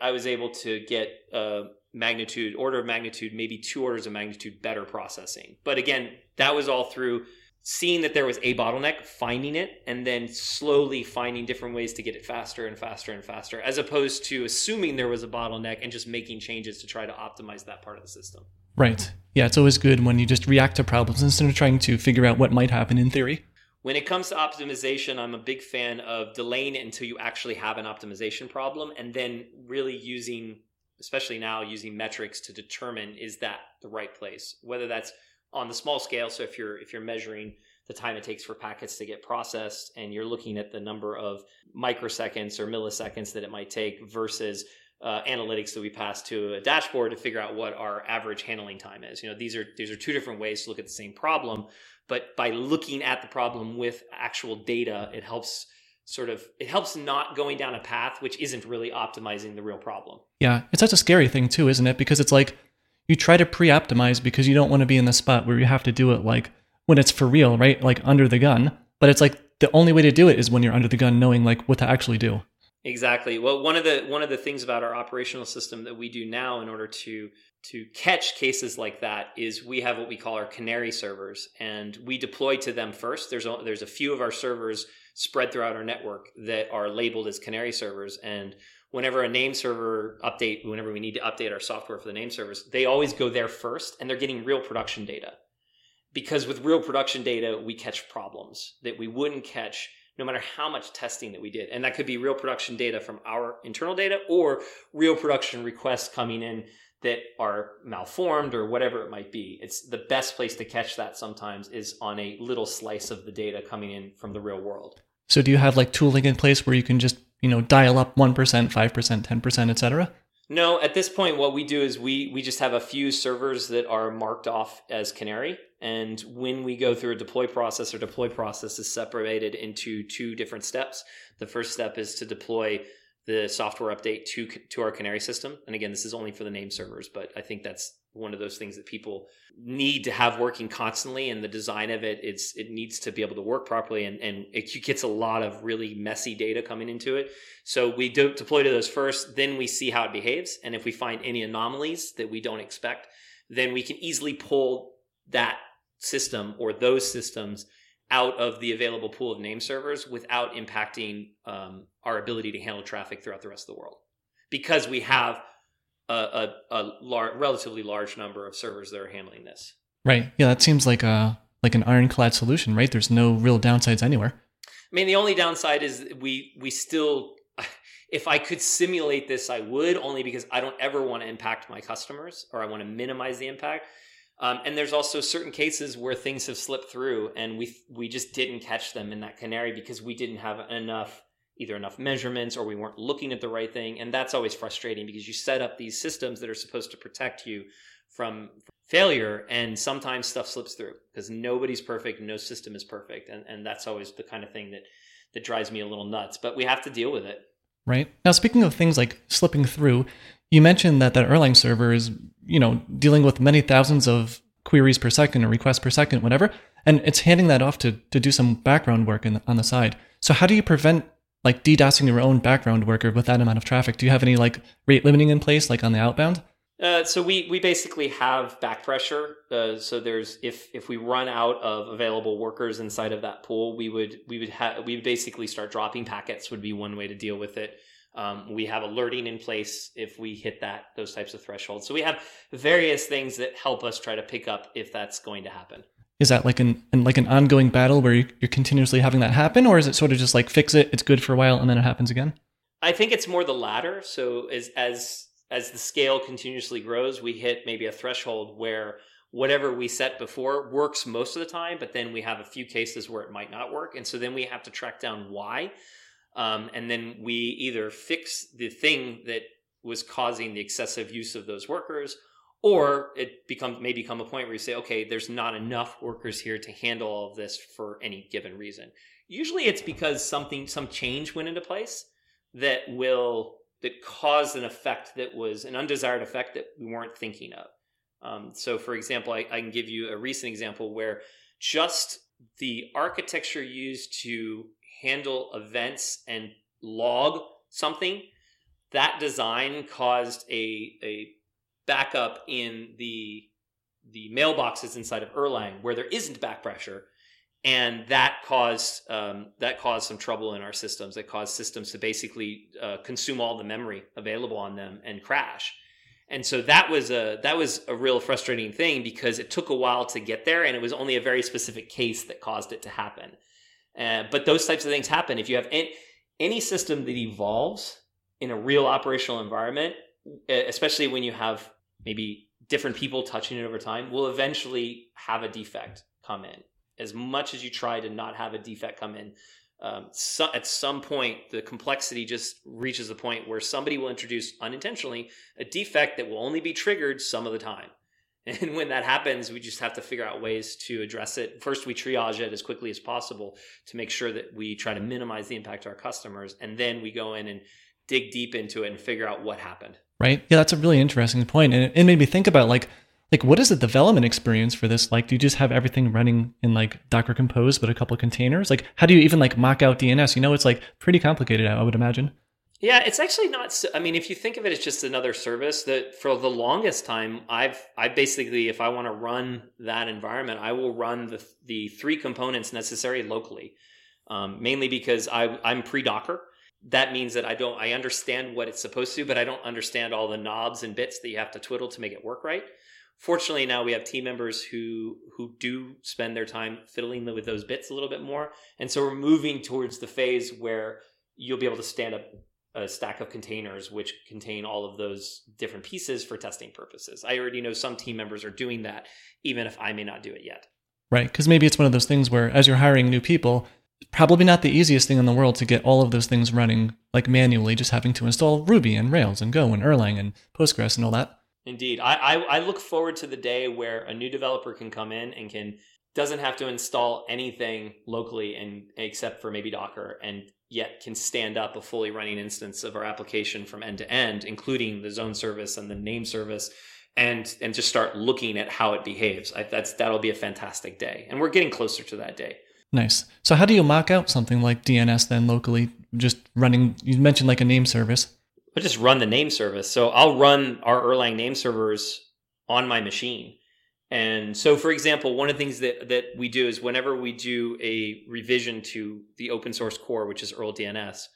I was able to get a magnitude, order of magnitude, maybe two orders of magnitude better processing. But again, that was all through seeing that there was a bottleneck, finding it, and then slowly finding different ways to get it faster and faster and faster, as opposed to assuming there was a bottleneck and just making changes to try to optimize that part of the system. Right. Yeah, it's always good when you just react to problems instead of trying to figure out what might happen in theory. When it comes to optimization, I'm a big fan of delaying it until you actually have an optimization problem and then really using, especially now, using metrics to determine is that the right place, whether that's on the small scale. So if you're if you're measuring the time it takes for packets to get processed and you're looking at the number of microseconds or milliseconds that it might take versus uh, analytics that we pass to a dashboard to figure out what our average handling time is. You know, these are these are two different ways to look at the same problem, but by looking at the problem with actual data, it helps sort of it helps not going down a path which isn't really optimizing the real problem. Yeah, it's such a scary thing too, isn't it? Because it's like you try to pre-optimize because you don't want to be in the spot where you have to do it like when it's for real, right? Like under the gun. But it's like the only way to do it is when you're under the gun knowing like what to actually do. Exactly. Well, one of the one of the things about our operational system that we do now in order to to catch cases like that is we have what we call our canary servers and we deploy to them first. There's a, there's a few of our servers spread throughout our network that are labeled as canary servers and whenever a name server update whenever we need to update our software for the name servers they always go there first and they're getting real production data. Because with real production data we catch problems that we wouldn't catch no matter how much testing that we did. And that could be real production data from our internal data or real production requests coming in that are malformed or whatever it might be. It's the best place to catch that sometimes is on a little slice of the data coming in from the real world. So do you have like tooling in place where you can just, you know, dial up 1%, 5%, 10%, etc.? No, at this point what we do is we we just have a few servers that are marked off as canary and when we go through a deploy process our deploy process is separated into two different steps. The first step is to deploy the software update to to our Canary system. And again, this is only for the name servers, but I think that's one of those things that people need to have working constantly. And the design of it, it's it needs to be able to work properly, and and it gets a lot of really messy data coming into it. So we do deploy to those first, then we see how it behaves, and if we find any anomalies that we don't expect, then we can easily pull that system or those systems out of the available pool of name servers without impacting um, our ability to handle traffic throughout the rest of the world because we have a, a, a lar- relatively large number of servers that are handling this. Right. Yeah, that seems like a like an ironclad solution, right? There's no real downsides anywhere. I mean, the only downside is we we still if I could simulate this, I would only because I don't ever want to impact my customers or I want to minimize the impact. Um, and there's also certain cases where things have slipped through, and we we just didn't catch them in that canary because we didn't have enough either enough measurements or we weren't looking at the right thing, and that's always frustrating because you set up these systems that are supposed to protect you from failure, and sometimes stuff slips through because nobody's perfect, no system is perfect, and and that's always the kind of thing that that drives me a little nuts. But we have to deal with it. Right now, speaking of things like slipping through, you mentioned that that Erlang server is, you know, dealing with many thousands of queries per second or requests per second, whatever, and it's handing that off to to do some background work on the side. So how do you prevent like DDoSing your own background worker with that amount of traffic? Do you have any like rate limiting in place, like on the outbound? Uh, so we we basically have back pressure. Uh, so there's if if we run out of available workers inside of that pool, we would we would have we would basically start dropping packets. Would be one way to deal with it. Um, we have alerting in place if we hit that those types of thresholds. So we have various things that help us try to pick up if that's going to happen. Is that like an, an like an ongoing battle where you're, you're continuously having that happen, or is it sort of just like fix it, it's good for a while, and then it happens again? I think it's more the latter. So as as as the scale continuously grows, we hit maybe a threshold where whatever we set before works most of the time, but then we have a few cases where it might not work, and so then we have to track down why. Um, and then we either fix the thing that was causing the excessive use of those workers, or it becomes may become a point where you say, okay, there's not enough workers here to handle all of this for any given reason. Usually, it's because something some change went into place that will that caused an effect that was an undesired effect that we weren't thinking of. Um, so, for example, I, I can give you a recent example where just the architecture used to handle events and log something, that design caused a, a backup in the the mailboxes inside of Erlang where there isn't back pressure, and that caused um, that caused some trouble in our systems. That caused systems to basically uh, consume all the memory available on them and crash. And so that was a that was a real frustrating thing because it took a while to get there, and it was only a very specific case that caused it to happen. Uh, but those types of things happen if you have any, any system that evolves in a real operational environment, especially when you have maybe different people touching it over time, will eventually have a defect come in. As much as you try to not have a defect come in, um, so at some point the complexity just reaches a point where somebody will introduce unintentionally a defect that will only be triggered some of the time And when that happens, we just have to figure out ways to address it. First, we triage it as quickly as possible to make sure that we try to minimize the impact to our customers. And then we go in and dig deep into it and figure out what happened. Right. Yeah, that's a really interesting point. And it made me think about like, like what is the development experience for this? Like, do you just have everything running in like Docker Compose, but a couple containers? Like, how do you even like mock out DNS? You know, it's like pretty complicated, I would imagine. Yeah, it's actually not. So, I mean, if you think of it as just another service, that for the longest time, I've I basically, if I want to run that environment, I will run the the three components necessary locally, um, mainly because I I'm pre Docker. That means that I don't I understand what it's supposed to, but I don't understand all the knobs and bits that you have to twiddle to make it work right. Fortunately, now we have team members who who do spend their time fiddling with those bits a little bit more, and so we're moving towards the phase where you'll be able to stand up a stack of containers which contain all of those different pieces for testing purposes. I already know some team members are doing that, even if I may not do it yet. Right. Because maybe it's one of those things where, as you're hiring new people, probably not the easiest thing in the world to get all of those things running like manually, just having to install Ruby and Rails and Go and Erlang and Postgres and all that. Indeed. I, I, I look forward to the day where a new developer can come in and can doesn't have to install anything locally and except for maybe Docker and yet can stand up a fully running instance of our application from end to end, including the zone service and the name service, and and just start looking at how it behaves. I, that's that'll be a fantastic day, and we're getting closer to that day. Nice. So how do you mock out something like DNS then locally? Just running. You mentioned like a name service. I just run the name service. So I'll run our Erlang name servers on my machine and so, for example, one of the things that, that we do is whenever we do a revision to the open source core, which is erldns,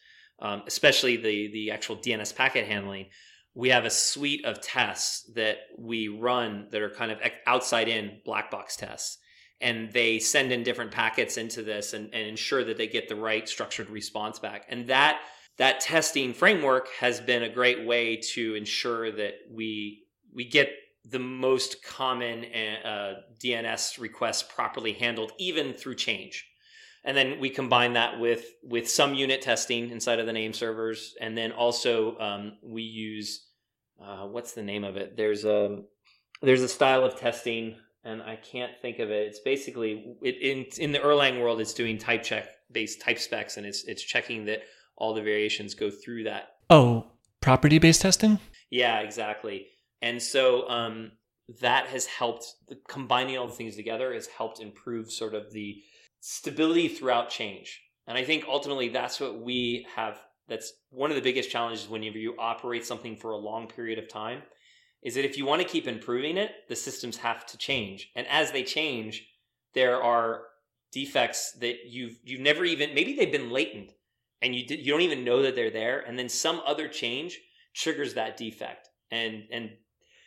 um, especially the, the actual DNS packet handling, we have a suite of tests that we run that are kind of outside in black box tests. And they send in different packets into this and, and ensure that they get the right structured response back. And that that testing framework has been a great way to ensure that we we get the most common uh, DNS requests properly handled, even through change. And then we combine that with with some unit testing inside of the name servers, and then also um, we use uh, what's the name of it? There's a there's a style of testing, and I can't think of it. It's basically it, in in the Erlang world, it's doing type check based type specs, and it's it's checking that all the variations go through that. Oh, property based testing. Yeah, exactly. And so um, that has helped combining all the things together has helped improve sort of the stability throughout change. And I think ultimately that's what we have. That's one of the biggest challenges whenever you operate something for a long period of time is that if you want to keep improving it, the systems have to change. And as they change, there are defects that you've you've never even maybe they've been latent and you you don't even know that they're there and then some other change triggers that defect. And and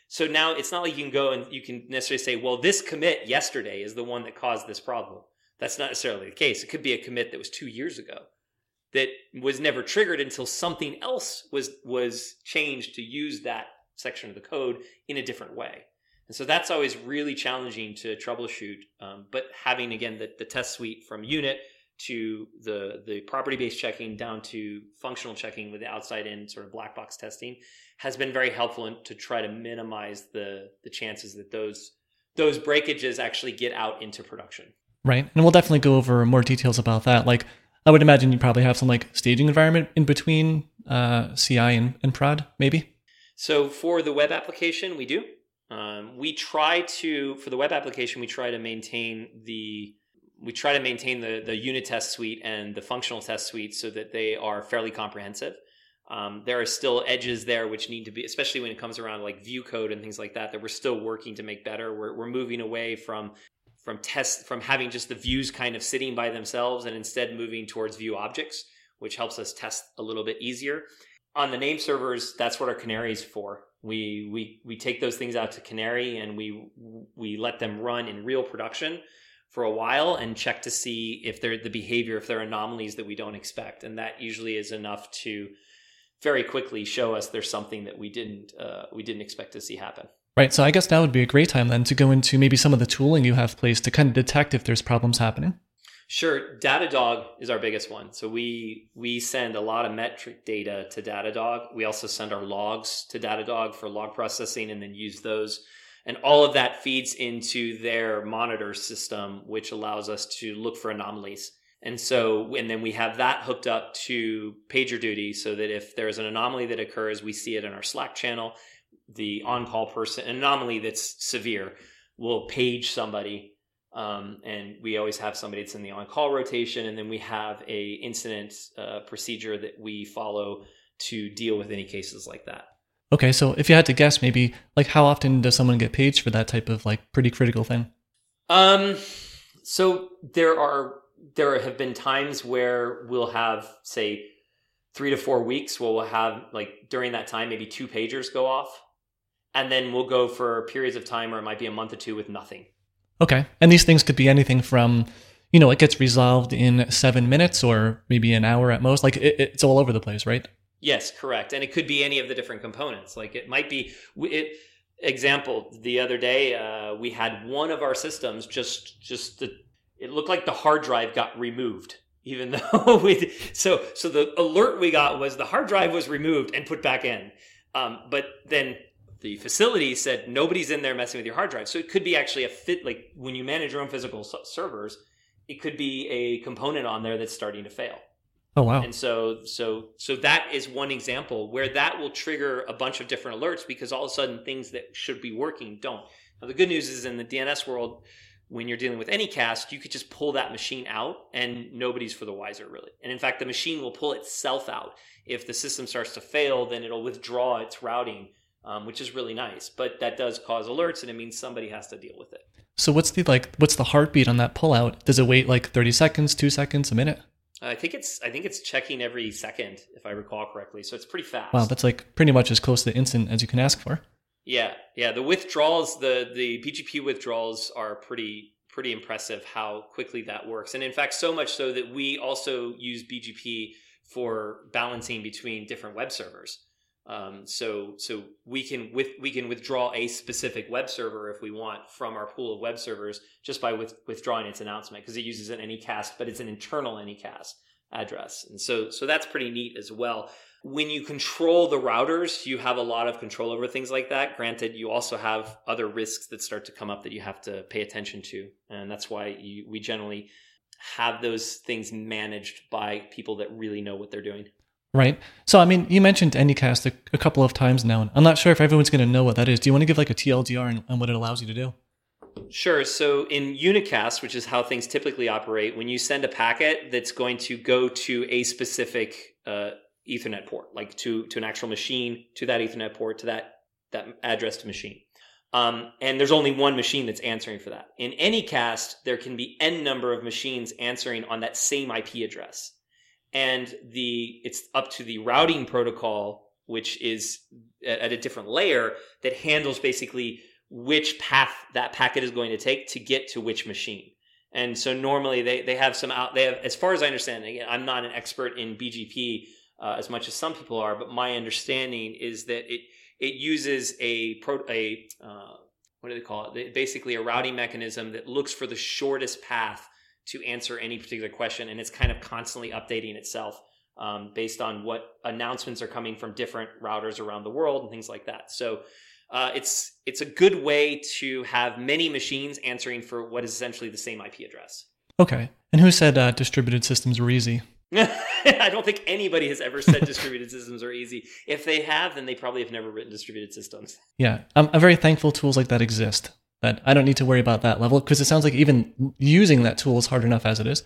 so now it's not like you can go and you can necessarily say, well, this commit yesterday is the one that caused this problem. That's not necessarily the case. It could be a commit that was two years ago that was never triggered until something else was was changed to use that section of the code in a different way. And so that's always really challenging to troubleshoot. Um, but having again the, the test suite from unit to the the property based checking down to functional checking with the outside in sort of black box testing has been very helpful in, to try to minimize the the chances that those those breakages actually get out into production. Right. And we'll definitely go over more details about that. Like I would imagine you probably have some like staging environment in between uh, CI and, and prod, maybe. So for the web application, we do. Um, we try to for the web application, we try to maintain the we try to maintain the the unit test suite and the functional test suite so that they are fairly comprehensive. Um, there are still edges there which need to be, especially when it comes around like view code and things like that, that we're still working to make better. We're, we're moving away from from test from having just the views kind of sitting by themselves and instead moving towards view objects, which helps us test a little bit easier. On the name servers, that's what our canary is for. We we we take those things out to canary and we we let them run in real production for a while and check to see if they're the behavior, if there are anomalies that we don't expect, and that usually is enough to very quickly show us there's something that we didn't uh, we didn't expect to see happen. Right. So I guess that would be a great time then to go into maybe some of the tooling you have placed to kind of detect if there's problems happening. Sure, Datadog is our biggest one. So we we send a lot of metric data to Datadog. We also send our logs to Datadog for log processing and then use those. And all of that feeds into their monitor system, which allows us to look for anomalies. And so, and then we have that hooked up to PagerDuty so that if there's an anomaly that occurs, we see it in our Slack channel. The on-call person anomaly that's severe will page somebody um, and we always have somebody that's in the on-call rotation. And then we have a incident uh, procedure that we follow to deal with any cases like that okay so if you had to guess maybe like how often does someone get paged for that type of like pretty critical thing um so there are there have been times where we'll have say three to four weeks where we'll have like during that time maybe two pagers go off and then we'll go for periods of time or it might be a month or two with nothing. Okay. And these things could be anything from, you know, it gets resolved in seven minutes or maybe an hour at most. Like it, it's all over the place, right? Yes, correct. And it could be any of the different components. Like it might be, it, example, the other day, uh, we had one of our systems just, just the, it looked like the hard drive got removed even though we so so the alert we got was the hard drive was removed and put back in um, but then the facility said nobody's in there messing with your hard drive. So it could be actually a fit, like when you manage your own physical servers, it could be a component on there that's starting to fail. Oh wow! And so, so, so that is one example where that will trigger a bunch of different alerts because all of a sudden things that should be working don't. Now the good news is in the DNS world, when you're dealing with Anycast, you could just pull that machine out and nobody's for the wiser really. And in fact, the machine will pull itself out. If the system starts to fail, then it'll withdraw its routing um, which is really nice. But that does cause alerts, and it means somebody has to deal with it. So what's the like? What's the heartbeat on that pullout? Does it wait like thirty seconds, two seconds, a minute? Uh, I think it's I think it's checking every second, if I recall correctly. So it's pretty fast. Wow, that's like pretty much as close to instant as you can ask for. Yeah, yeah. The withdrawals, the the BGP withdrawals are pretty pretty impressive how quickly that works. And in fact, so much so that we also use BGP for balancing between different web servers. Um, so so we can with we can withdraw a specific web server if we want from our pool of web servers just by with, withdrawing its announcement because it uses an Anycast, but it's an internal Anycast address, and so so that's pretty neat as well. When you control the routers, you have a lot of control over things like that. Granted, you also have other risks that start to come up that you have to pay attention to, and that's why you, we generally have those things managed by people that really know what they're doing. Right. So, I mean, you mentioned Anycast a, a couple of times now, and I'm not sure if everyone's going to know what that is. Do you want to give like a TLDR and, what it allows you to do? Sure. So in unicast, which is how things typically operate, when you send a packet that's going to go to a specific uh, Ethernet port, like to to an actual machine, to that Ethernet port, to that that address to machine, um, and there's only one machine that's answering for that. In Anycast, there can be n number of machines answering on that same IP address, and the it's up to the routing protocol, which is at, a different layer that handles basically which path that packet is going to take to get to which machine. And so normally they, they have some out, they have, as far as I understand, again, I'm not an expert in BGP uh, as much as some people are, but my understanding is that it, it uses a pro, a, uh, what do they call it? Basically a routing mechanism that looks for the shortest path to answer any particular question. And it's kind of constantly updating itself um, based on what announcements are coming from different routers around the world and things like that. So uh, it's it's a good way to have many machines answering for what is essentially the same IP address. Okay. And who said uh, distributed systems were easy? I don't think anybody has ever said distributed systems are easy. If they have, then they probably have never written distributed systems. Yeah, I'm, I'm very thankful tools like that exist. That I don't need to worry about that level because it sounds like even using that tool is hard enough as it is.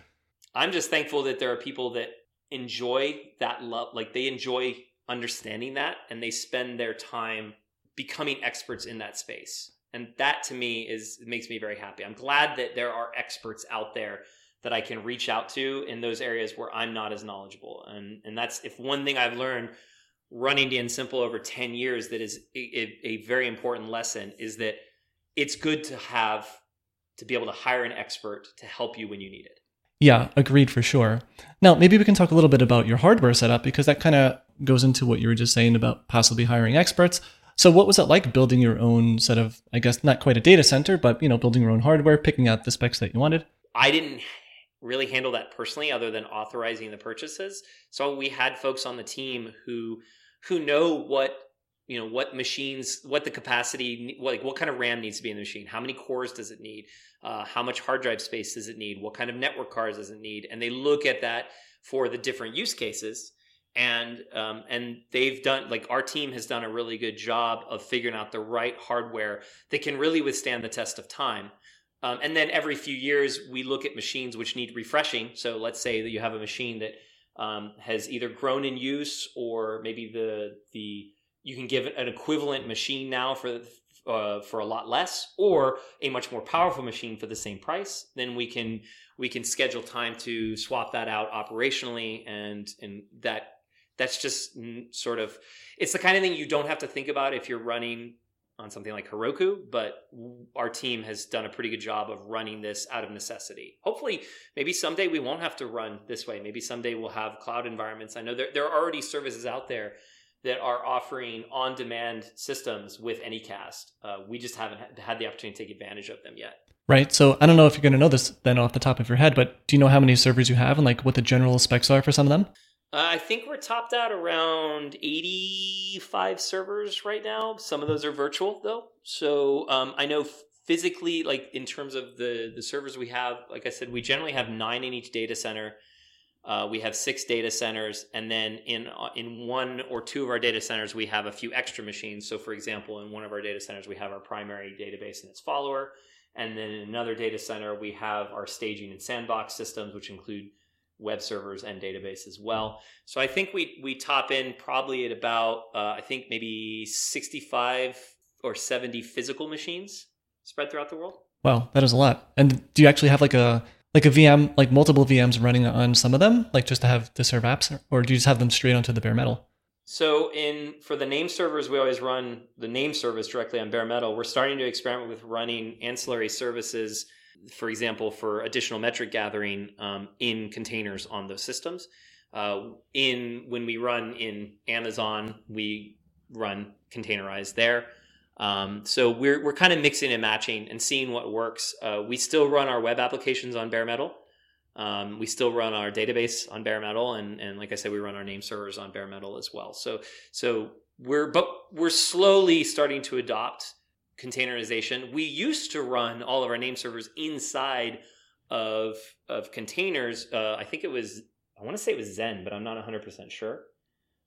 I'm just thankful that there are people that enjoy that love, like they enjoy understanding that, and they spend their time becoming experts in that space. And that to me is makes me very happy. I'm glad that there are experts out there that I can reach out to in those areas where I'm not as knowledgeable. And and that's if one thing I've learned running DNSimple over 10 years that is a, a very important lesson is that it's good to have to be able to hire an expert to help you when you need it. Yeah, agreed for sure. Now, maybe we can talk a little bit about your hardware setup because that kind of goes into what you were just saying about possibly hiring experts. So what was it like building your own set of, I guess, not quite a data center, but, you know, building your own hardware, picking out the specs that you wanted? I didn't really handle that personally other than authorizing the purchases. So we had folks on the team who who know what you know what machines what the capacity like what kind of ram needs to be in the machine? How many cores does it need? Uh, how much hard drive space does it need? What kind of network cards does it need? And they look at that for the different use cases. And um, and they've done like our team has done a really good job of figuring out the right hardware that can really withstand the test of time. Um, and then every few years we look at machines which need refreshing. So let's say that you have a machine that um, has either grown in use or maybe the the you can give it an equivalent machine now for uh, for a lot less or a much more powerful machine for the same price then we can we can schedule time to swap that out operationally and and that that's just sort of it's the kind of thing you don't have to think about if you're running on something like Heroku, but our team has done a pretty good job of running this out of necessity. Hopefully, maybe someday we won't have to run this way. Maybe someday we'll have cloud environments. I know there, there are already services out there that are offering on demand systems with Anycast. Uh, we just haven't had the opportunity to take advantage of them yet. Right. So I don't know if you're going to know this then off the top of your head, but do you know how many servers you have and like what the general specs are for some of them? Uh, I think we're topped out around 85 servers right now. Some of those are virtual though. So um, I know physically, like in terms of the the servers we have, like I said, we generally have nine in each data center. Uh, we have six data centers, and then in uh, in one or two of our data centers, we have a few extra machines. So, for example, in one of our data centers, we have our primary database and its follower, and then in another data center, we have our staging and sandbox systems, which include web servers and database as well. So I think we we top in probably at about uh, I think maybe 65 or 70 physical machines spread throughout the world. Wow, that is a lot. And do you actually have like a like a VM, like multiple VMs running on some of them, like just to have to serve apps, or do you just have them straight onto the bare metal? So in for the name servers, we always run the name service directly on bare metal. We're starting to experiment with running ancillary services for example, for additional metric gathering um, in containers on those systems. Uh, in when we run in Amazon, we run containerized there. Um, so we're we're kind of mixing and matching and seeing what works. Uh, we still run our web applications on bare metal. Um, we still run our database on bare metal, and and like I said, we run our name servers on bare metal as well. So so we're but we're slowly starting to adopt containerization. We used to run all of our name servers inside of of containers. Uh, I think it was I want to say it was Xen, but I'm not 100 percent sure.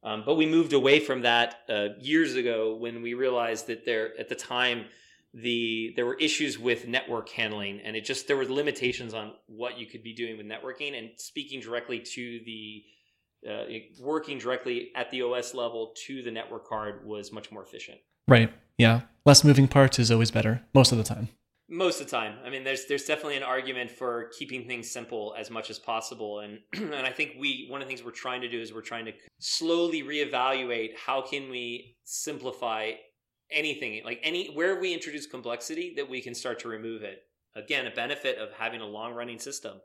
Um, but we moved away from that uh, years ago when we realized that there at the time the there were issues with network handling and it just there were limitations on what you could be doing with networking and speaking directly to the uh, working directly at the OS level to the network card was much more efficient. Right. Yeah. Less moving parts is always better most of the time. Most of the time. I mean, there's there's definitely an argument for keeping things simple as much as possible, and and I think we one of the things we're trying to do is we're trying to slowly reevaluate how can we simplify anything like any where we introduce complexity that we can start to remove it. Again, a benefit of having a long running system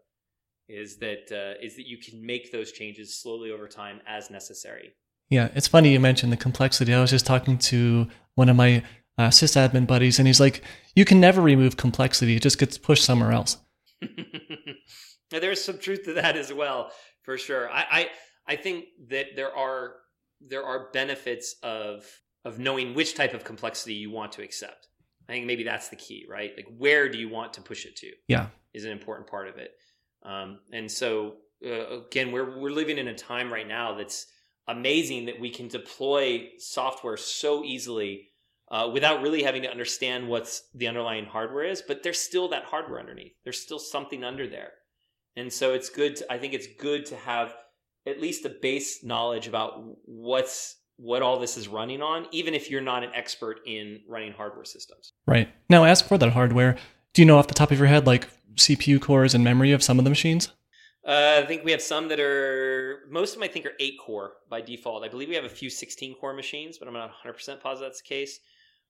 is that uh, is that you can make those changes slowly over time as necessary. Yeah, it's funny you mentioned the complexity. I was just talking to one of my uh, sysadmin buddies, and he's like, "You can never remove complexity; it just gets pushed somewhere else." There's some truth to that as well, for sure. I, I I think that there are there are benefits of of knowing which type of complexity you want to accept. I think maybe that's the key, right? Like, where do you want to push it to? Yeah, is an important part of it. Um, and so, uh, again, we're we're living in a time right now that's amazing that we can deploy software so easily uh, without really having to understand what's the underlying hardware is. But there's still that hardware underneath. There's still something under there, and so it's good. To, I think it's good to have at least a base knowledge about what's what all this is running on, even if you're not an expert in running hardware systems. Right. Now, as for that hardware, do you know off the top of your head, like CPU cores and memory of some of the machines? Uh, I think we have some that are most of them. I think are eight core by default. I believe we have a few sixteen core machines, but I'm not 100 percent positive that's the case.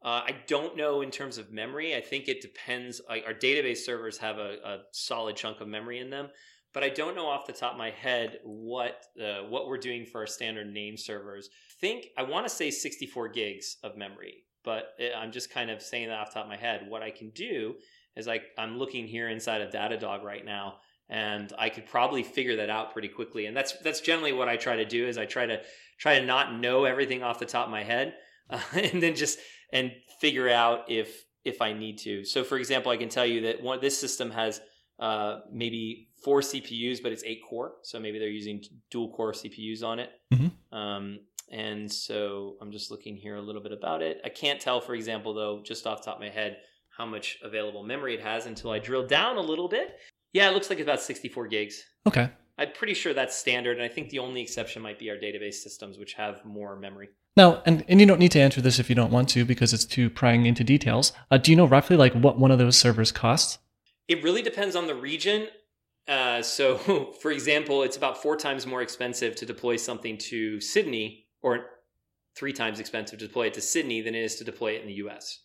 Uh, I don't know in terms of memory. I think it depends. Like our database servers have a, a, solid chunk of memory in them, but I don't know off the top of my head what uh, what we're doing for our standard name servers. Think I want to say 64 gigs of memory, but uh, I'm just kind of saying that off the top of my head. What I can do is like I'm looking here inside of Datadog right now and I could probably figure that out pretty quickly. And that's that's generally what I try to do is I try to try to not know everything off the top of my head, uh, and then just and figure out if if I need to. So, for example, I can tell you that one this system has uh, maybe four CPUs, but it's eight core. So maybe they're using dual core CPUs on it. Mm-hmm. Um, and so I'm just looking here a little bit about it. I can't tell, for example, though, just off the top of my head, how much available memory it has until I drill down a little bit yeah, it looks like it's about 64 gigs. Okay. I'm pretty sure that's standard, and I think the only exception might be our database systems, which have more memory. Now, and, and you don't need to answer this if you don't want to because it's too prying into details. Uh, do you know roughly like what one of those servers costs? It really depends on the region. Uh, so, for example, it's about four times more expensive to deploy something to Sydney, or three times expensive to deploy it to Sydney than it is to deploy it in the US.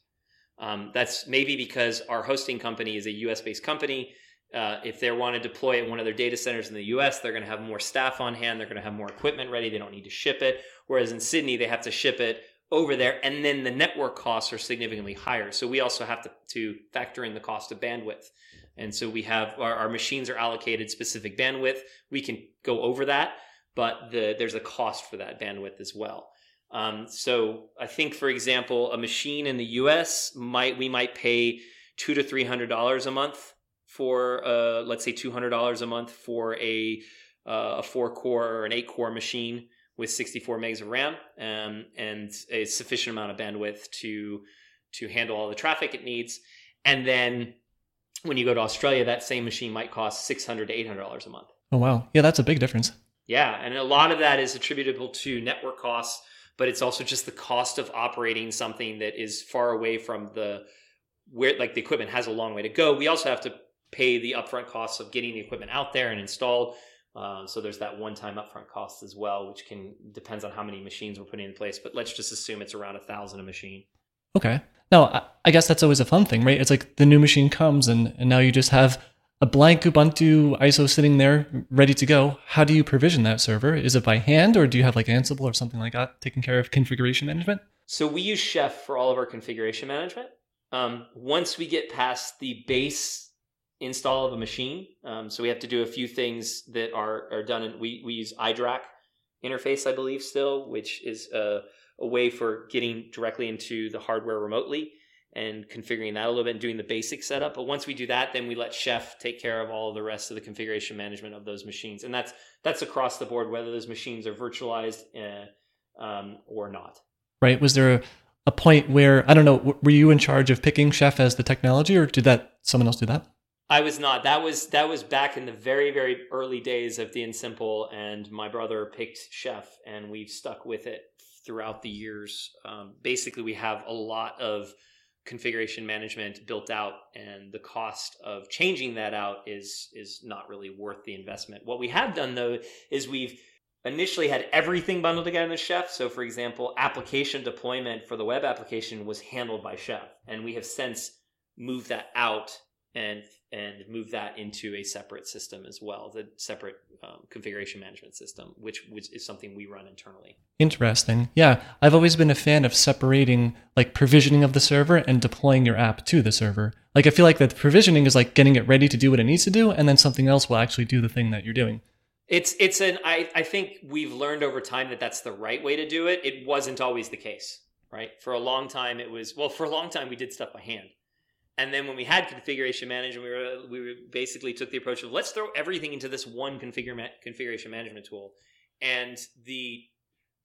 Um, that's maybe because our hosting company is a US based company uh, if they want to deploy at one of their data centers in the US, they're going to have more staff on hand. They're going to have more equipment ready. They don't need to ship it. Whereas in Sydney, they have to ship it over there. And then the network costs are significantly higher. So we also have to, to factor in the cost of bandwidth. And so we have our, our machines are allocated specific bandwidth. We can go over that, but the, there's a cost for that bandwidth as well. Um, so I think, for example, a machine in the US might we might pay two to three hundred dollars a month for uh, let's say two hundred dollars a month for a uh, a four core or an eight core machine with 64 megs of RAM um, and a sufficient amount of bandwidth to to handle all the traffic it needs. And then when you go to Australia, that same machine might cost 600 to 800 dollars a month. Oh wow, yeah, that's a big difference. Yeah, and a lot of that is attributable to network costs, but it's also just the cost of operating something that is far away from the where like the equipment has a long way to go. We also have to pay the upfront costs of getting the equipment out there and installed. Uh, so there's that one-time upfront cost as well, which can depends on how many machines we're putting in place. But let's just assume it's around a thousand a machine. Okay. Now I guess that's always a fun thing, right? It's like the new machine comes and, and now you just have a blank Ubuntu ISO sitting there ready to go. How do you provision that server? Is it by hand or do you have like Ansible or something like that taking care of configuration management? So we use Chef for all of our configuration management. Um, once we get past the base install of a machine, um, so we have to do a few things that are are done. And we we use iDRAC interface, I believe, still, which is a, a way for getting directly into the hardware remotely and configuring that a little bit and doing the basic setup. But once we do that, then we let Chef take care of all of the rest of the configuration management of those machines, and that's that's across the board, whether those machines are virtualized uh, um, or not. Right? Was there a, a point where I don't know? Were you in charge of picking Chef as the technology, or did that someone else do that? I was not. That was that was back in the very very early days of dnSimple, and my brother picked Chef, and we've stuck with it throughout the years. Um, basically, we have a lot of configuration management built out and the cost of changing that out is is not really worth the investment. What we have done though is we've initially had everything bundled together in the Chef. So for example, application deployment for the web application was handled by Chef and we have since moved that out and and move that into a separate system as well, the separate um, configuration management system, which, which is something we run internally. Interesting. Yeah, I've always been a fan of separating like provisioning of the server and deploying your app to the server. Like I feel like that provisioning is like getting it ready to do what it needs to do, and then something else will actually do the thing that you're doing. It's it's an I I think we've learned over time that that's the right way to do it. It wasn't always the case, right? For a long time, it was well. For a long time, we did stuff by hand and then when we had configuration management, we were we basically took the approach of let's throw everything into this one configure ma- configuration management tool. And the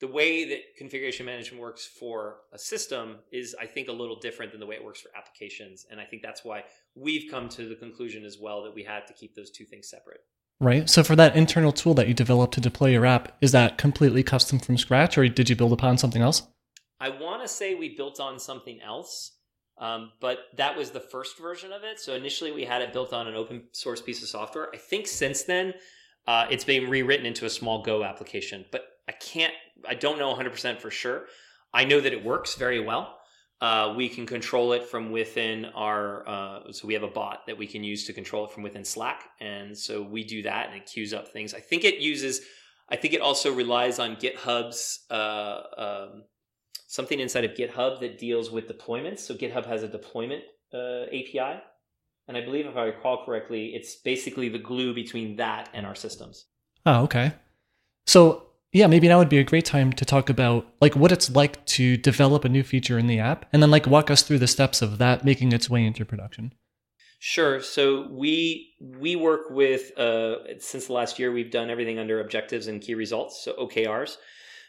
the way that configuration management works for a system is, I think, a little different than the way it works for applications. And I think that's why we've come to the conclusion as well that we had to keep those two things separate. Right. So for that internal tool that you developed to deploy your app, is that completely custom from scratch, or did you build upon something else? I want to say we built on something else. Um, but that was the first version of it. So initially we had it built on an open source piece of software. I think since then uh, it's been rewritten into a small Go application, but I can't, I don't know 100% for sure. I know that it works very well. Uh, we can control it from within our, uh, so we have a bot that we can use to control it from within Slack. And so we do that and it queues up things. I think it uses, I think it also relies on GitHub's uh, um, something inside of GitHub that deals with deployments. So GitHub has a deployment uh, API. And I believe, if I recall correctly, it's basically the glue between that and our systems. Oh, okay. So, yeah, maybe now would be a great time to talk about like what it's like to develop a new feature in the app and then like walk us through the steps of that making its way into production. Sure. So we we work with uh, since the last year we've done everything under objectives and key results, so OKRs.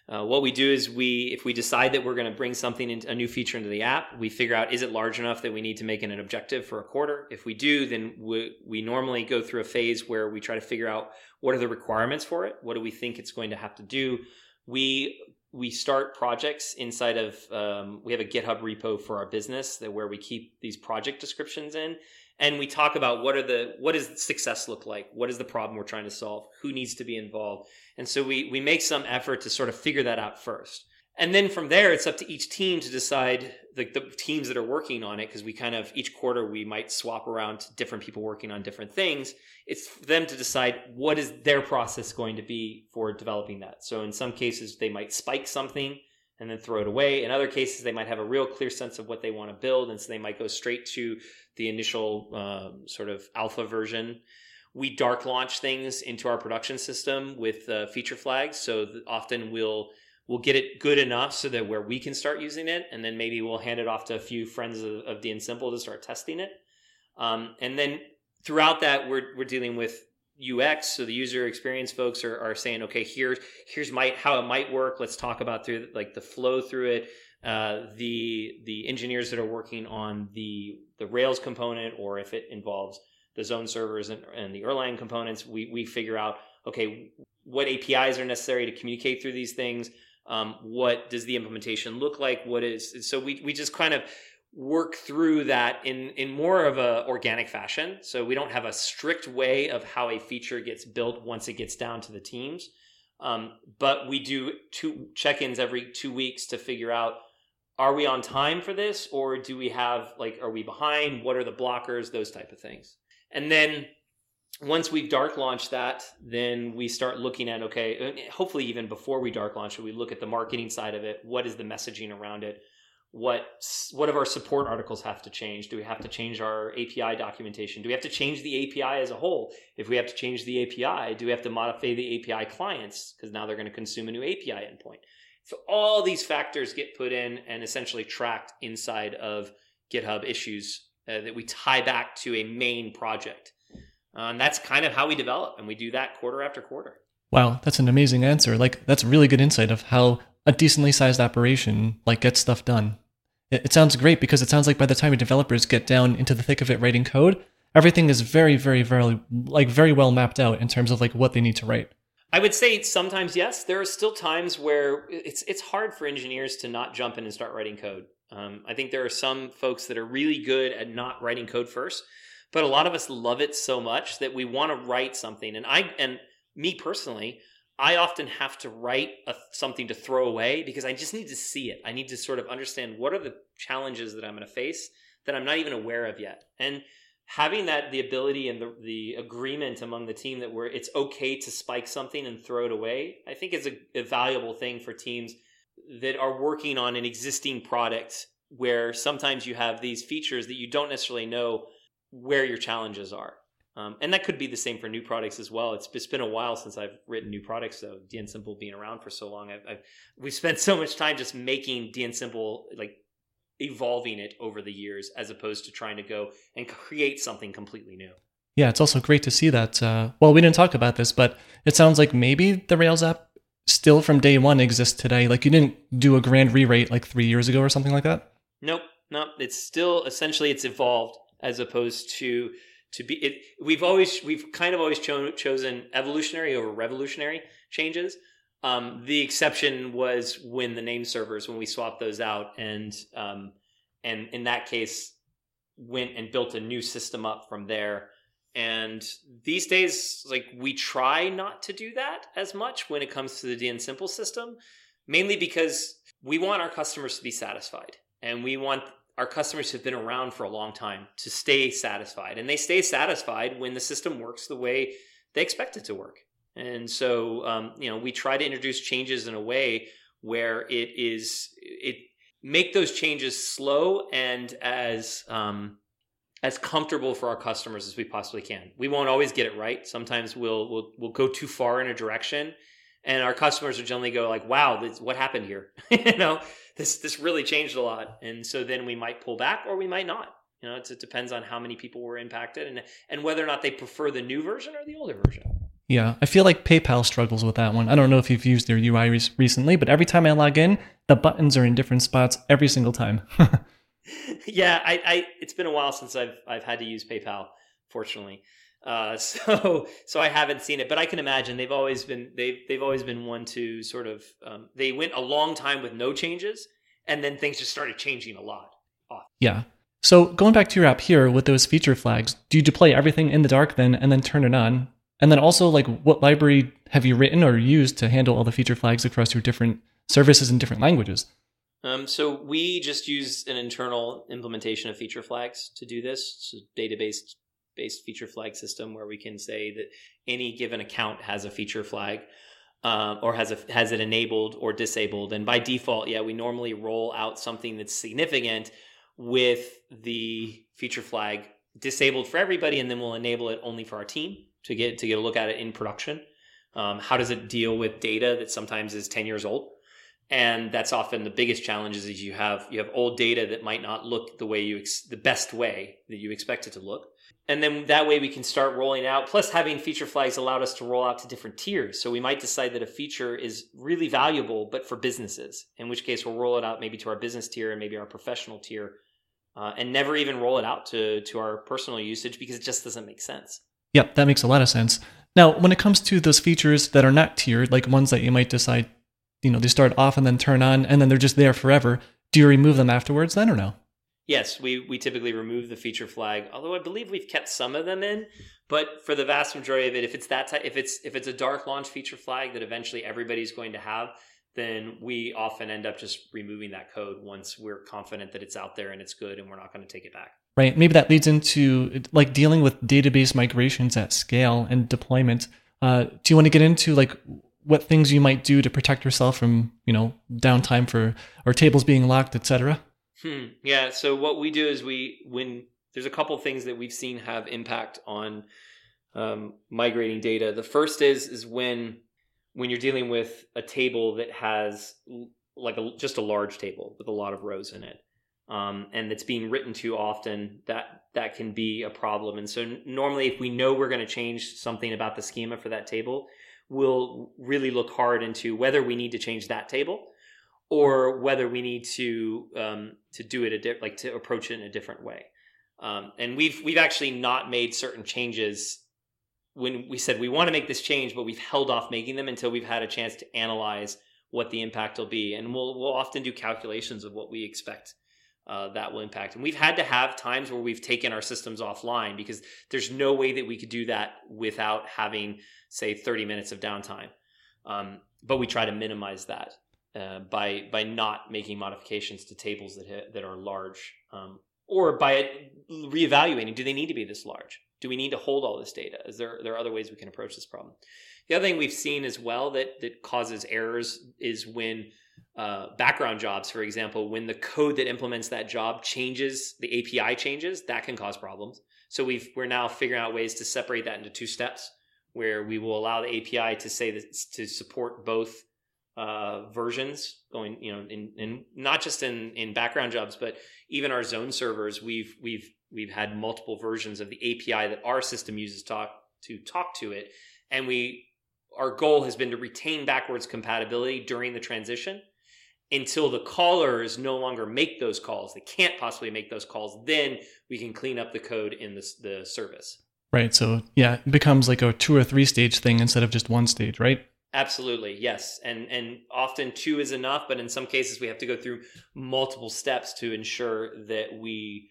Uh, what we do is we, if we decide that we're going to bring something into a new feature into the app, we figure out is it large enough that we need to make it an objective for a quarter. If we do, then we, we normally go through a phase where we try to figure out what are the requirements for it. What do we think it's going to have to do? We we start projects inside of um, we have a GitHub repo for our business that where we keep these project descriptions in, and we talk about what are the what does success look like? What is the problem we're trying to solve? Who needs to be involved? And so we we make some effort to sort of figure that out first. And then from there it's up to each team to decide the, the teams that are working on it because we kind of each quarter we might swap around to different people working on different things. It's for them to decide what is their process going to be for developing that. So in some cases they might spike something and then throw it away. In other cases, they might have a real clear sense of what they want to build, and so they might go straight to the initial um, sort of alpha version. We dark launch things into our production system with uh, feature flags, so often we'll we'll get it good enough so that where we can start using it, and then maybe we'll hand it off to a few friends of, of dnSimple to start testing it. Um, and then throughout that, we're we're dealing with UX, so the user experience folks are, are saying, okay, here's here's my how it might work. Let's talk about through like the flow through it. Uh, the the engineers that are working on the the Rails component, or if it involves the zone servers and, and the Erlang components, we we figure out okay what APIs are necessary to communicate through these things. Um, what does the implementation look like? What is so we we just kind of work through that in in more of a organic fashion. So we don't have a strict way of how a feature gets built once it gets down to the teams. Um, but we do two check-ins every two weeks to figure out are we on time for this or do we have like are we behind what are the blockers those type of things and then once we've dark launched that, then we start looking at okay, uh, hopefully even before we dark launch we look at the marketing side of it. What is the messaging around it? What what of our support articles have to change? Do we have to change our API documentation? Do we have to change the API as a whole? If we have to change the API, do we have to modify the API clients because now they're going to consume a new API endpoint? So all these factors get put in and essentially tracked inside of GitHub issues uh, that we tie back to a main project. Uh, and that's kind of how we develop, and we do that quarter after quarter. Wow, that's an amazing answer. Like that's really good insight of how a decently sized operation like gets stuff done. It, it sounds great because it sounds like by the time your developers get down into the thick of it writing code, everything is very, very, very like very well mapped out in terms of like what they need to write. I would say sometimes yes. There are still times where it's it's hard for engineers to not jump in and start writing code. Um, I think there are some folks that are really good at not writing code first but a lot of us love it so much that we want to write something and i and me personally i often have to write a, something to throw away because i just need to see it i need to sort of understand what are the challenges that i'm going to face that i'm not even aware of yet and having that the ability and the, the agreement among the team that we're it's okay to spike something and throw it away i think is a, a valuable thing for teams that are working on an existing product where sometimes you have these features that you don't necessarily know where your challenges are. Um, and that could be the same for new products as well. It's, it's been a while since I've written new products, though. DNSimple being around for so long, I've, I've we've spent so much time just making DNSimple like evolving it over the years, as opposed to trying to go and create something completely new. Yeah, it's also great to see that. Uh, well, we didn't talk about this, but it sounds like maybe the Rails app still from day one exists today. Like you didn't do a grand rewrite like three years ago or something like that. Nope, nope. It's still essentially it's evolved as opposed to to be it we've always we've kind of always cho- chosen evolutionary over revolutionary changes um, the exception was when the name servers when we swapped those out and um, and in that case went and built a new system up from there. And these days like we try not to do that as much when it comes to the DNSimple system mainly because we want our customers to be satisfied. And we want our customers who have been around for a long time to stay satisfied. And they stay satisfied when the system works the way they expect it to work and so um, you know we try to introduce changes in a way where it is it make those changes slow and as um, as comfortable for our customers as we possibly can. We won't always get it right. Sometimes we'll we'll, we'll go too far in a direction and our customers will generally go like wow this, what happened here? You know this this really changed a lot. And so then we might pull back or we might not. You know it depends on how many people were impacted and and whether or not they prefer the new version or the older version yeah i feel like paypal struggles with that one i don't know if you've used their ui re- recently but every time i log in the buttons are in different spots every single time yeah I, I it's been a while since i've i've had to use paypal fortunately uh, so so I haven't seen it, but I can imagine they've always been they've they've always been one to sort of um, they went a long time with no changes, and then things just started changing a lot. Off. Yeah. So going back to your app here with those feature flags, do you deploy everything in the dark then and then turn it on? And then also like what library have you written or used to handle all the feature flags across your different services in different languages? Um, so we just use an internal implementation of feature flags to do this. A database based feature flag system where we can say that any given account has a feature flag uh, or has a, has it enabled or disabled. And by default, yeah, we normally roll out something that's significant with the feature flag disabled for everybody, and then we'll enable it only for our team to get to get a look at it in production. Um, how does it deal with data that sometimes is 10 years old? and that's often the biggest challenge is you have you have old data that might not look the way you ex- the best way that you expect it to look and then that way we can start rolling out plus having feature flags allowed us to roll out to different tiers so we might decide that a feature is really valuable but for businesses in which case we'll roll it out maybe to our business tier and maybe our professional tier uh, and never even roll it out to to our personal usage because it just doesn't make sense yep that makes a lot of sense now when it comes to those features that are not tiered like ones that you might decide you know they start off and then turn on and then they're just there forever do you remove them afterwards then or no Yes, we, we typically remove the feature flag, although I believe we've kept some of them in. But for the vast majority of it, if it's that type, if it's if it's a dark launch feature flag that eventually everybody's going to have, then we often end up just removing that code once we're confident that it's out there and it's good and we're not going to take it back. Right? Maybe that leads into like dealing with database migrations at scale and deployment. Uh, do you want to get into like what things you might do to protect yourself from you know downtime for or tables being locked, etc.? Hmm. Yeah. So what we do is we when there's a couple things that we've seen have impact on um, migrating data. The first is is when when you're dealing with a table that has like a, just a large table with a lot of rows in it um, and it's being written too often that that can be a problem. And so normally if we know we're going to change something about the schema for that table we'll really look hard into whether we need to change that table or whether we need to um, to do it a di- like to approach it in a different way. Um, and we've we've actually not made certain changes when we said we want to make this change, but we've held off making them until we've had a chance to analyze what the impact will be, and we'll we'll often do calculations of what we expect uh, that will impact. And we've had to have times where we've taken our systems offline because there's no way that we could do that without having, say, 30 minutes of downtime. Um, but we try to minimize that uh, by by not making modifications to tables that that are large, um, or by reevaluating: do they need to be this large? do we need to hold all this data? Is there there are other ways we can approach this problem? The other thing we've seen as well that that causes errors is when uh, background jobs, for example, when the code that implements that job changes, the API changes, that can cause problems. So we've we're now figuring out ways to separate that into two steps, where we will allow the API to say that to support both uh, versions going, you know, in, in not just in in background jobs, but even our zone servers. We've we've we've had multiple versions of the API that our system uses talk to talk to it, and we our goal has been to retain backwards compatibility during the transition until the callers no longer make those calls. They can't possibly make those calls. Then we can clean up the code in the, the service. Right. So yeah, it becomes like a two or three stage thing instead of just one stage, right? Absolutely, yes, and and often two is enough, but in some cases we have to go through multiple steps to ensure that we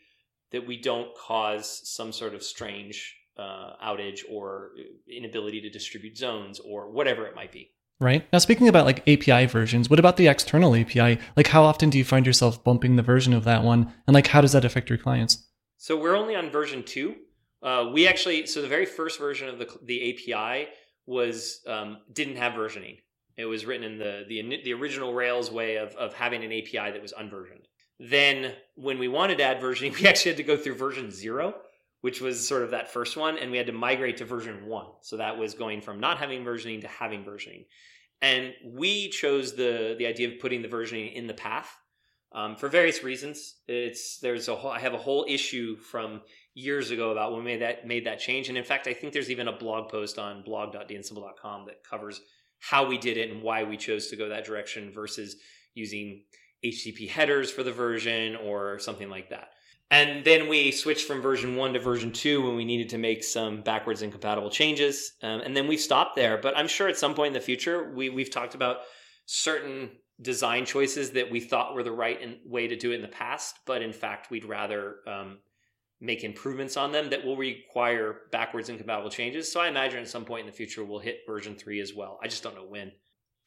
that we don't cause some sort of strange uh, outage or inability to distribute zones or whatever it might be. Right. Now, speaking about like API versions, what about the external API? Like, how often do you find yourself bumping the version of that one? And like, how does that affect your clients? So, we're only on version two. Uh, we actually, so the very first version of the, the API was, um, didn't have versioning. It was written in the, the, the original Rails way of, of having an API that was unversioned. Then when we wanted to add versioning, we actually had to go through version zero, which was sort of that first one, and we had to migrate to version one. So that was going from not having versioning to having versioning. And we chose the the idea of putting the versioning in the path um, for various reasons. It's there's a whole, I have a whole issue from years ago about when we made that made that change, and in fact, I think there's even a blog post on blog.dnsimple.com that covers how we did it and why we chose to go that direction versus using HTTP headers for the version or something like that. And then we switched from version one to version two when we needed to make some backwards incompatible changes. Um, and then we stopped there. But I'm sure at some point in the future, we, we've talked about certain design choices that we thought were the right in, way to do it in the past. But in fact, we'd rather um, make improvements on them that will require backwards incompatible changes. So I imagine at some point in the future, we'll hit version three as well. I just don't know when.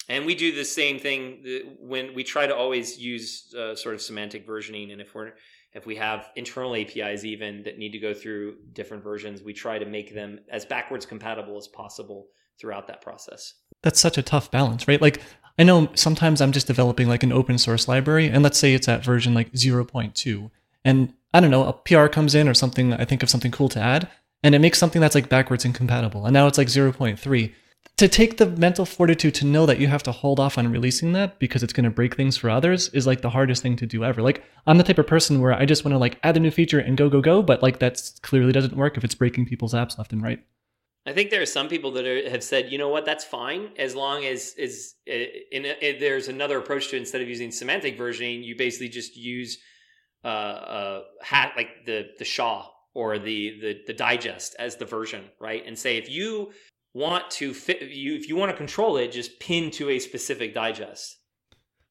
And we do the same thing when we try to always use uh, sort of semantic versioning. And if we're if we have internal APIs even that need to go through different versions, we try to make them as backwards compatible as possible throughout that process. That's such a tough balance, right? Like I know sometimes I'm just developing like an open source library, and let's say it's at version like 0.2, and I don't know, a PR comes in or something. I think of something cool to add, and it makes something that's like backwards incompatible, and now it's like 0.3 to take the mental fortitude to know that you have to hold off on releasing that because it's going to break things for others is like the hardest thing to do ever. Like I'm the type of person where I just want to like add a new feature and go go go, but like that clearly doesn't work if it's breaking people's apps left and right. I think there are some people that are, have said, you know what, that's fine as long as is in, there's another approach to instead of using semantic versioning, you basically just use uh, uh hat like the the SHA or the the the digest as the version, right? And say if you want to fit you if you want to control it just pin to a specific digest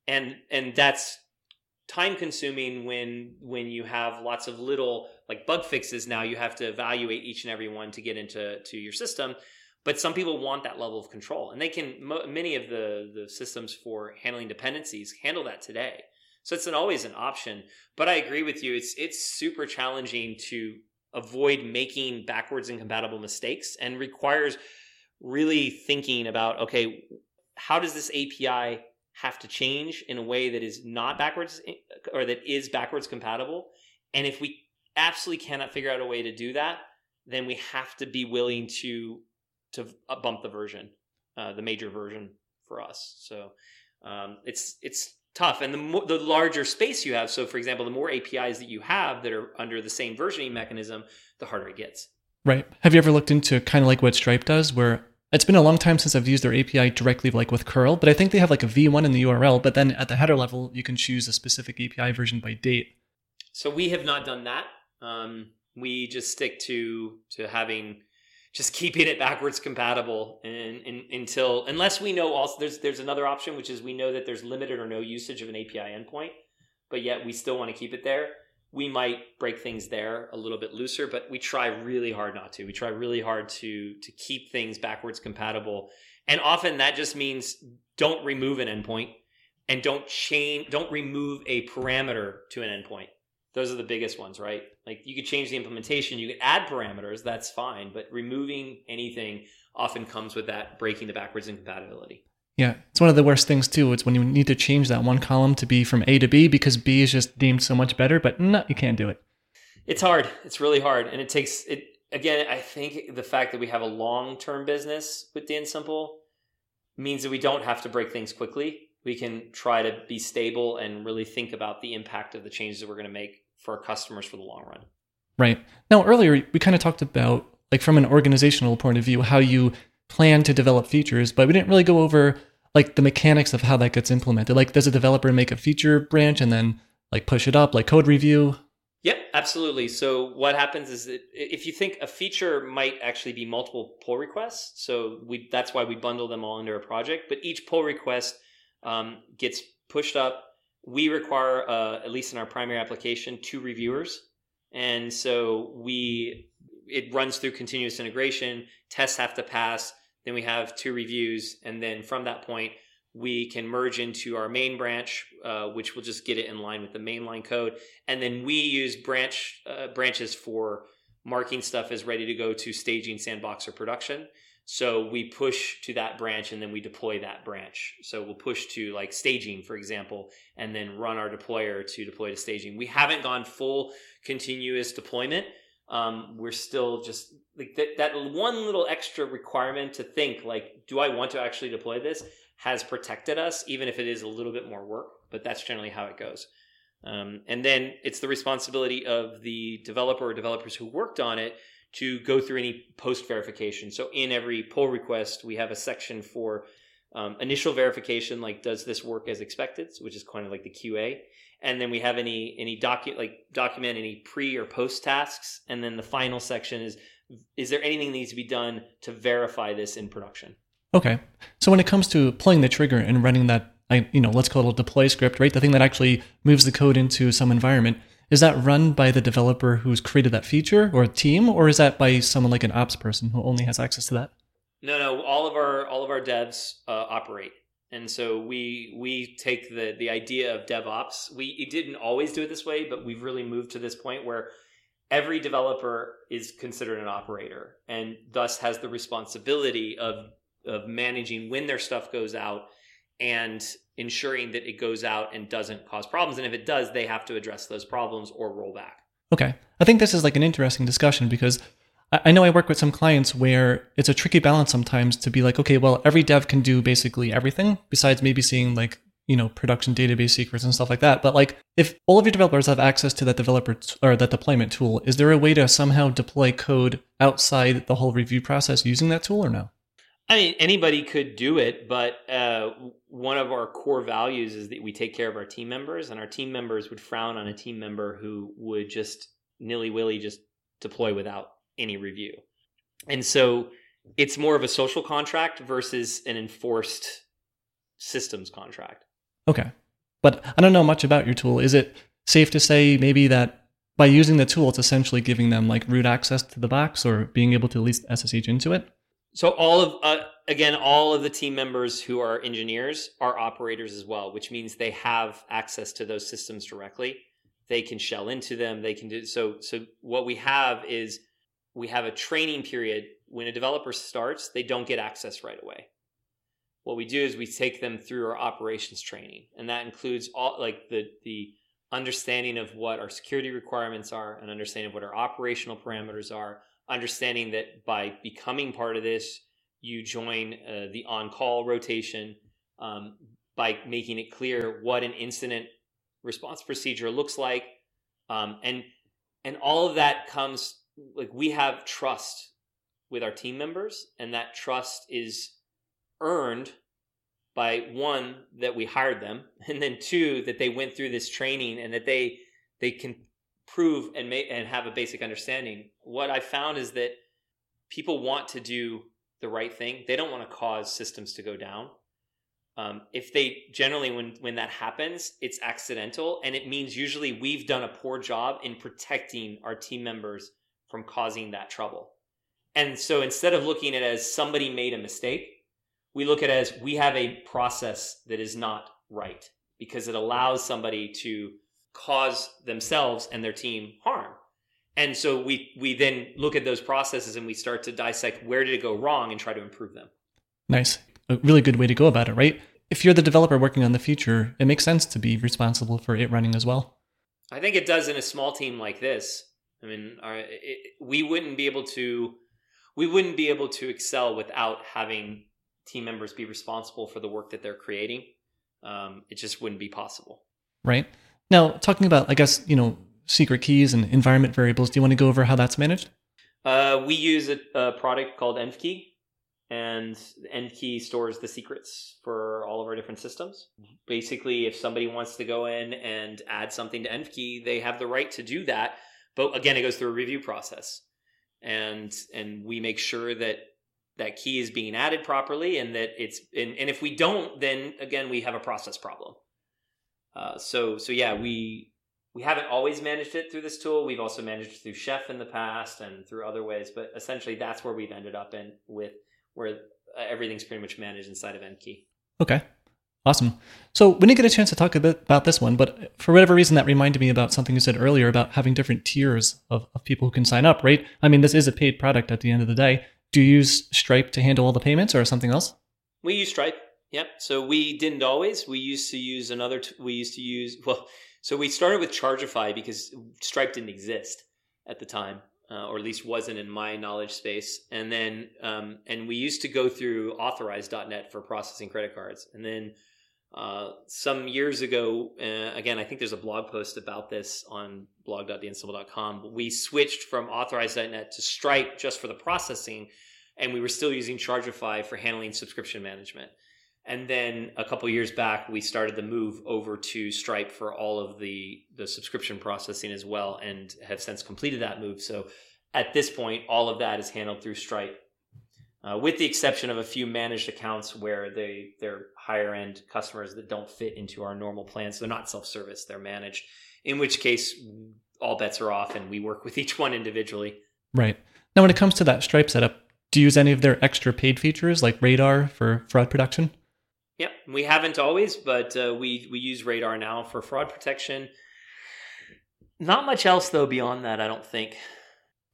and and that's time consuming when when you have lots of little like bug fixes now you have to evaluate each and every one to get into to your system but some people want that level of control and they can many of the the systems for handling dependencies handle that today So it's an, always an option. But I agree with you. It's it's super challenging to avoid making backwards incompatible mistakes and requires really thinking about okay, how does this API have to change in a way that is not backwards or that is backwards compatible? And if we absolutely cannot figure out a way to do that, then we have to be willing to to bump the version, uh, the major version for us. So um, it's it's tough. And the more, the larger space you have, so for example, the more APIs that you have that are under the same versioning mechanism, the harder it gets. Right. Have you ever looked into kind of like what Stripe does, where it's been a long time since I've used their API directly, like with curl, but I think they have like a V1 in the URL, but then at the header level, you can choose a specific API version by date. So we have not done that. Um, we just stick to to having just keeping it backwards compatible and, and, until unless we know also there's there's another option which is we know that there's limited or no usage of an API endpoint, but yet we still want to keep it there. We might break things there a little bit looser, but we try really hard not to. We try really hard to to keep things backwards compatible. And often that just means don't remove an endpoint and don't change don't remove a parameter to an endpoint those are the biggest ones, right? Like you could change the implementation, you could add parameters, that's fine, but removing anything often comes with that breaking the backwards incompatibility. Yeah, it's one of the worst things too. It's when you need to change that one column to be from A to B because B is just deemed so much better, but no, you can't do it. It's hard. It's really hard, and it takes it again. I think the fact that we have a long-term business with DNSimple means that we don't have to break things quickly. We can try to be stable and really think about the impact of the changes that we're going to make for our customers for the long run. Right. Now, earlier we kind of talked about, like, from an organizational point of view, how you plan to develop features, but we didn't really go over like the mechanics of how that gets implemented. Like, does a developer make a feature branch and then like push it up, like code review? Yep, absolutely. So what happens is that if you think a feature might actually be multiple pull requests, so we that's why we bundle them all into a project. But each pull request um, gets pushed up we require, uh, at least in our primary application, two reviewers. And so we it runs through continuous integration. Tests have to pass. Then we have two reviews, and then from that point, we can merge into our main branch, uh, which will just get it in line with the mainline code. And then we use branch uh, branches for marking stuff as ready to go to staging, sandbox, or production. So we push to that branch and then we deploy that branch. So we'll push to like staging, for example, and then run our deployer to deploy to staging. We haven't gone full continuous deployment. Um, we're still just like that, that one little extra requirement to think like, do I want to actually deploy this has protected us, even if it is a little bit more work, but that's generally how it goes. Um, and then it's the responsibility of the developer or developers who worked on it to go through any post verification. So in every pull request, we have a section for um, initial verification, like does this work as expected, which is kind of like the QA. And then we have any any docu- like document any pre or post tasks. And then the final section is is there anything that needs to be done to verify this in production? Okay. So when it comes to pulling the trigger and running that, I you know, let's call it a deploy script, right? The thing that actually moves the code into some environment is that run by the developer who's created that feature or team, or is that by someone like an ops person who only has access to that? No, no. All of our all of our devs uh, operate, and so we we take the the idea of DevOps. We didn't always do it this way, but we've really moved to this point where every developer is considered an operator, and thus has the responsibility of of managing when their stuff goes out and ensuring that it goes out and doesn't cause problems. And if it does, they have to address those problems or roll back. Okay. I think this is like an interesting discussion because I know I work with some clients where it's a tricky balance sometimes to be like, okay, well, every dev can do basically everything besides maybe seeing like, you know, production database secrets and stuff like that. But like, if all of your developers have access to that developer t- or that deployment tool, is there a way to somehow deploy code outside the whole review process using that tool or no? I mean, anybody could do it, but uh, one of our core values is that we take care of our team members, and our team members would frown on a team member who would just nilly willy just deploy without any review. And so it's more of a social contract versus an enforced systems contract. Okay. But I don't know much about your tool. Is it safe to say maybe that by using the tool, it's essentially giving them like root access to the box or being able to at least SSH into it? So all of uh, again, all of the team members who are engineers are operators as well, which means they have access to those systems directly. They can shell into them. They can do so. So what we have is we have a training period. When a developer starts, they don't get access right away. What we do is we take them through our operations training, and that includes all like the the understanding of what our security requirements are, and understanding of what our operational parameters are, understanding that by becoming part of this, you join uh, the on call rotation um, by making it clear what an incident response procedure looks like. Um, and and all of that comes like we have trust with our team members, and that trust is earned by one that we hired them, and then two that they went through this training and that they they can prove and make and have a basic understanding. What I found is that people want to do the right thing. They don't want to cause systems to go down. Um, if they generally when when that happens, it's accidental, and it means usually we've done a poor job in protecting our team members from causing that trouble. And so instead of looking at it as somebody made a mistake, we look at it as we have a process that is not right because it allows somebody to cause themselves and their team harm. And so we we then look at those processes and we start to dissect where did it go wrong and try to improve them. Nice. A really good way to go about it, right? If you're the developer working on the future, it makes sense to be responsible for it running as well. I think it does in a small team like this. I mean, our, it, we wouldn't be able to we wouldn't be able to excel without having team members be responsible for the work that they're creating. Um, it just wouldn't be possible. Right. Now, talking about, I guess, you know, secret keys and environment variables, do you want to go over how that's managed? Uh, we use a, a, product called EnvKey, and EnvKey stores the secrets for all of our different systems. Basically, if somebody wants to go in and add something to EnvKey, they have the right to do that. But again, it goes through a review process, and and we make sure that that key is being added properly and that it's and, and if we don't, then again we have a process problem. Uh, so so yeah, we we haven't always managed it through this tool. We've also managed it through Chef in the past and through other ways, but essentially that's where we've ended up in with where everything's pretty much managed inside of EnvKey. Okay. Awesome. So we didn't get a chance to talk a bit about this one, but for whatever reason, that reminded me about something you said earlier about having different tiers of, of people who can sign up, right? I mean, this is a paid product at the end of the day. Do you use Stripe to handle all the payments or something else? We use Stripe. Yep. So we didn't always. We used to use another. T- we used to use well. So we started with Chargify because Stripe didn't exist at the time, uh, or at least wasn't in my knowledge space. And then, um, and we used to go through Authorize.net for processing credit cards. And then uh, some years ago, uh, again, I think there's a blog post about this on blog.dnsimple.com. We switched from Authorize.net to Stripe just for the processing, and we were still using Chargify for handling subscription management. And then a couple years back, we started the move over to Stripe for all of the the subscription processing as well, and have since completed that move. So at this point, all of that is handled through Stripe, uh, with the exception of a few managed accounts where they they're higher end customers that don't fit into our normal plans. They're not self service; they're managed. In which case, all bets are off, and we work with each one individually. Right now, when it comes to that Stripe setup, do you use any of their extra paid features like Radar for fraud protection? Yep, we haven't always, but uh, we we use Radar now for fraud protection. Not much else though beyond that, I don't think.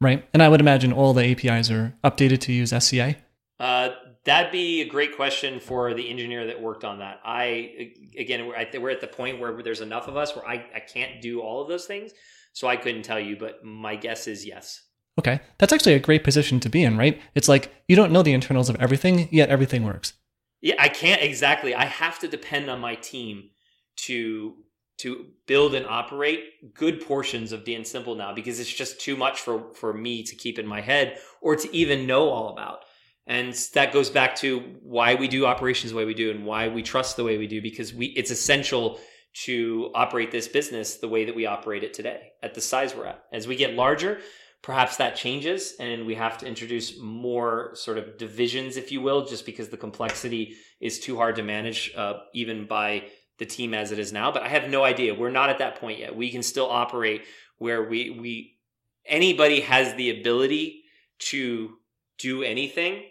Right, and I would imagine all the APIs are updated to use SCA. Uh, that'd be a great question for the engineer that worked on that. I again, we're at, we're at the point where there's enough of us where I, I can't do all of those things, so I couldn't tell you. But my guess is yes. Okay, that's actually a great position to be in, right? It's like you don't know the internals of everything, yet everything works. Yeah, I can't exactly. I have to depend on my team to to build and operate good portions of DNSimple now because it's just too much for for me to keep in my head or to even know all about. And that goes back to why we do operations the way we do and why we trust the way we do because we it's essential to operate this business the way that we operate it today at the size we're at. As we get larger, Perhaps that changes and we have to introduce more sort of divisions, if you will, just because the complexity is too hard to manage, uh, even by the team as it is now. But I have no idea. We're not at that point yet. We can still operate where we, we, anybody has the ability to do anything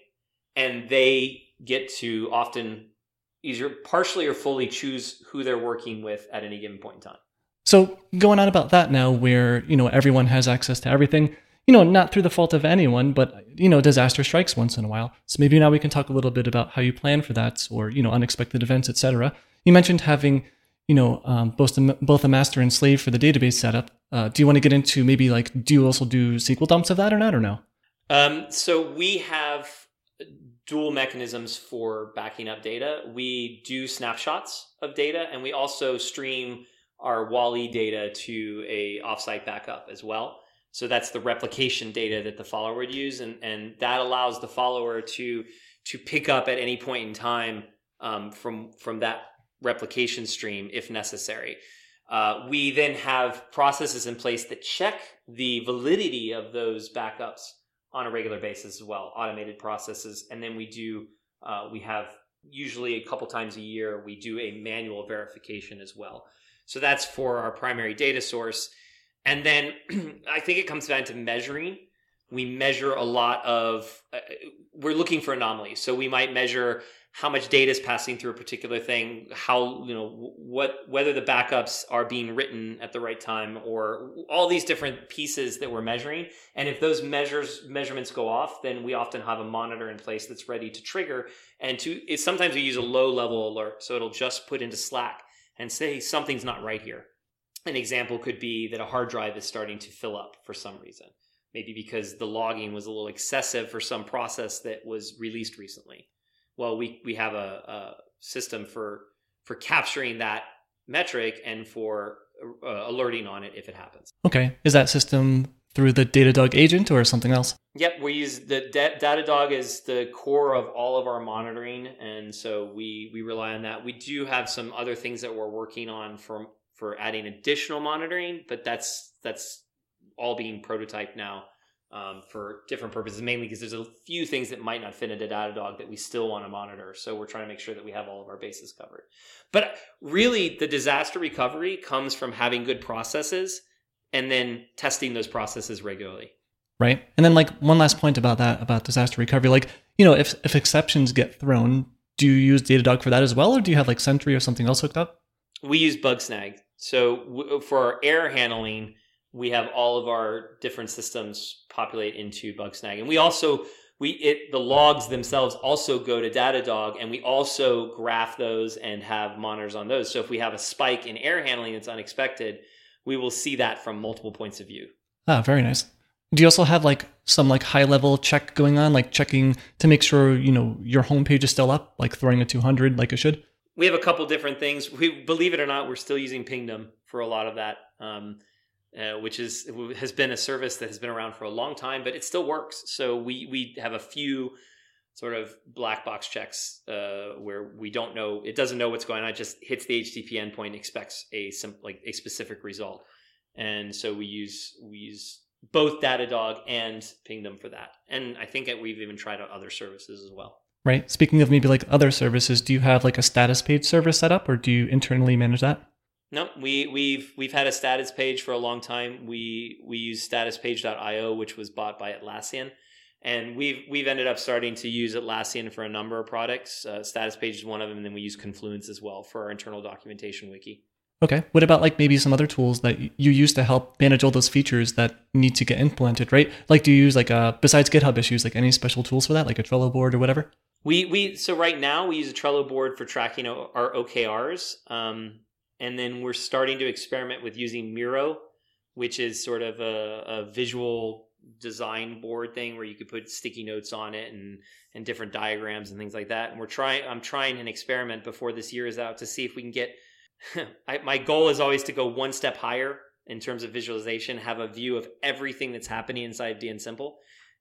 and they get to often either partially or fully choose who they're working with at any given point in time. So going on about that now, where you know everyone has access to everything, you know, not through the fault of anyone, but you know, disaster strikes once in a while. So maybe now we can talk a little bit about how you plan for that, or you know, unexpected events, etc. You mentioned having, you know, um, both a, both a master and slave for the database setup. Uh, do you want to get into maybe like do you also do SQL dumps of that or not or no? Um, so we have dual mechanisms for backing up data. We do snapshots of data, and we also stream our WAL-E data to a offsite backup as well. So that's the replication data that the follower would use, and, and that allows the follower to to pick up at any point in time um, from from that replication stream if necessary. Uh, we then have processes in place that check the validity of those backups on a regular basis as well, automated processes, and then we do uh, we have usually a couple times a year we do a manual verification as well. So that's for our primary data source. And then I think it comes down to measuring. We measure a lot of, uh, we're looking for anomalies. So we might measure how much data is passing through a particular thing, how, you know, what, whether the backups are being written at the right time or all these different pieces that we're measuring. And if those measures, measurements go off, then we often have a monitor in place that's ready to trigger. And to, sometimes we use a low level alert. So it'll just put into Slack and say something's not right here. An example could be that a hard drive is starting to fill up for some reason. Maybe because the logging was a little excessive for some process that was released recently. Well, we, we have a, a system for for capturing that metric and for uh, alerting on it if it happens. Okay. Is that system through the Datadog agent or something else? Yep, we use the da- Datadog is the core of all of our monitoring, and so we we rely on that. We do have some other things that we're working on for for adding additional monitoring, but that's that's all being prototyped now um, for different purposes, mainly because there's a few things that might not fit into Datadog that we still want to monitor. So we're trying to make sure that we have all of our bases covered. But really, the disaster recovery comes from having good processes and then testing those processes regularly. Right. And then like one last point about that about disaster recovery, like, you know, if if exceptions get thrown, do you use Datadog for that as well or do you have like Sentry or something else hooked up? We use Bugsnag. So w- for our error handling, we have all of our different systems populate into Bugsnag. And we also we it the logs themselves also go to Datadog and we also graph those and have monitors on those. So if we have a spike in error handling that's unexpected, we will see that from multiple points of view. Ah, very nice. Do you also have like some like high level check going on, like checking to make sure you know your homepage is still up, like throwing a 200 like it should? We have a couple different things. We believe it or not, we're still using Pingdom for a lot of that, um, uh, which is has been a service that has been around for a long time, but it still works. So we we have a few sort of black box checks uh, where we don't know it doesn't know what's going on. It just hits the http endpoint expects a sim- like a specific result. And so we use we use both datadog and pingdom for that. And i think that we've even tried out other services as well. Right. Speaking of maybe like other services do you have like a status page server set up or do you internally manage that no, we we've we've had a status page for a long time. We we use statuspage.io, which was bought by Atlassian, and we've we've ended up starting to use Atlassian for a number of products. Uh, Status Page is one of them, and then we use Confluence as well for our internal documentation wiki. Okay. What about like maybe some other tools that you use to help manage all those features that need to get implemented, right? Like, do you use like uh besides GitHub issues, like any special tools for that, like a Trello board or whatever? We we so right now we use a Trello board for tracking our OKRs, um, and then we're starting to experiment with using Miro, which is sort of a, a visual design board thing where you could put sticky notes on it and and different diagrams and things like that. And we're trying. I'm trying an experiment before this year is out to see if we can get. I, my goal is always to go one step higher in terms of visualization, have a view of everything that's happening inside DNSimple,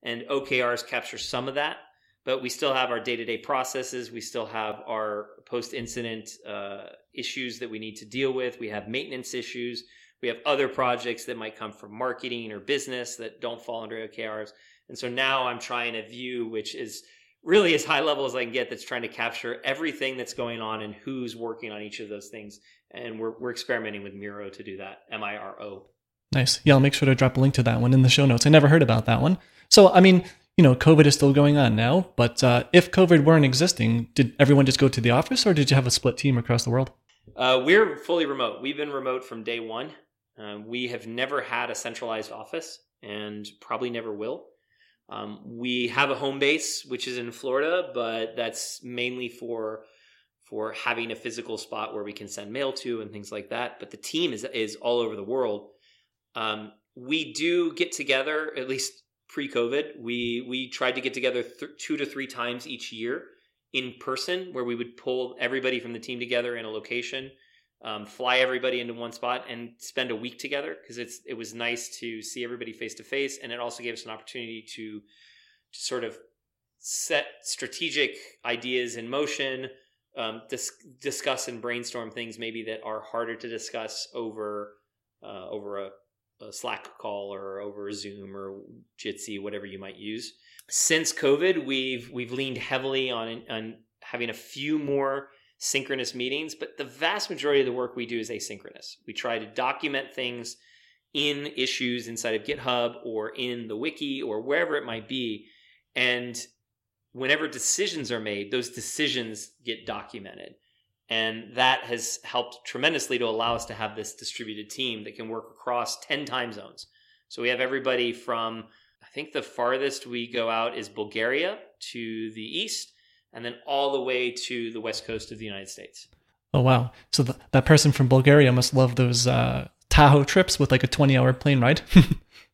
and OKRs capture some of that. But we still have our day to day processes. We still have our post incident uh, issues that we need to deal with. We have maintenance issues we have other projects that might come from marketing or business that don't fall under OKRs. And so now I'm trying a view which is really as high level as I can get that's trying to capture everything that's going on and who's working on each of those things. And we're, we're experimenting with Miro to do that, M I R O. Nice. Yeah, I'll make sure to drop a link to that one in the show notes. I never heard about that one. So, I mean, you know, COVID is still going on now, but uh, if COVID weren't existing, did everyone just go to the office or did you have a split team across the world? Uh, we're fully remote. We've been remote from day one. Uh, we have never had a centralized office and probably never will. Um, we have a home base, which is in Florida, but that's mainly for for having a physical spot where we can send mail to and things like that. But the team is is all over the world. Um, we do get together at least pre-COVID. We we tried to get together th- two to three times each year in person, where we would pull everybody from the team together in a location um, fly everybody into one spot and spend a week together because it's it was nice to see everybody face to face, and it also gave us an opportunity to to sort of set strategic ideas in motion, um, dis- discuss and brainstorm things maybe that are harder to discuss over uh, over a, a, Slack call or over Zoom or Jitsi, whatever you might use. Since COVID, we've we've leaned heavily on on having a few more synchronous meetings, but the vast majority of the work we do is asynchronous. We try to document things in issues inside of GitHub or in the wiki or wherever it might be. And whenever decisions are made, those decisions get documented. And that has helped tremendously to allow us to have this distributed team that can work across 10 time zones. So we have everybody from, I think the farthest we go out is Bulgaria to the east and then all the way to the west coast of the United States. Oh wow! So th- that person from Bulgaria must love those uh, Tahoe trips with like a twenty-hour plane ride.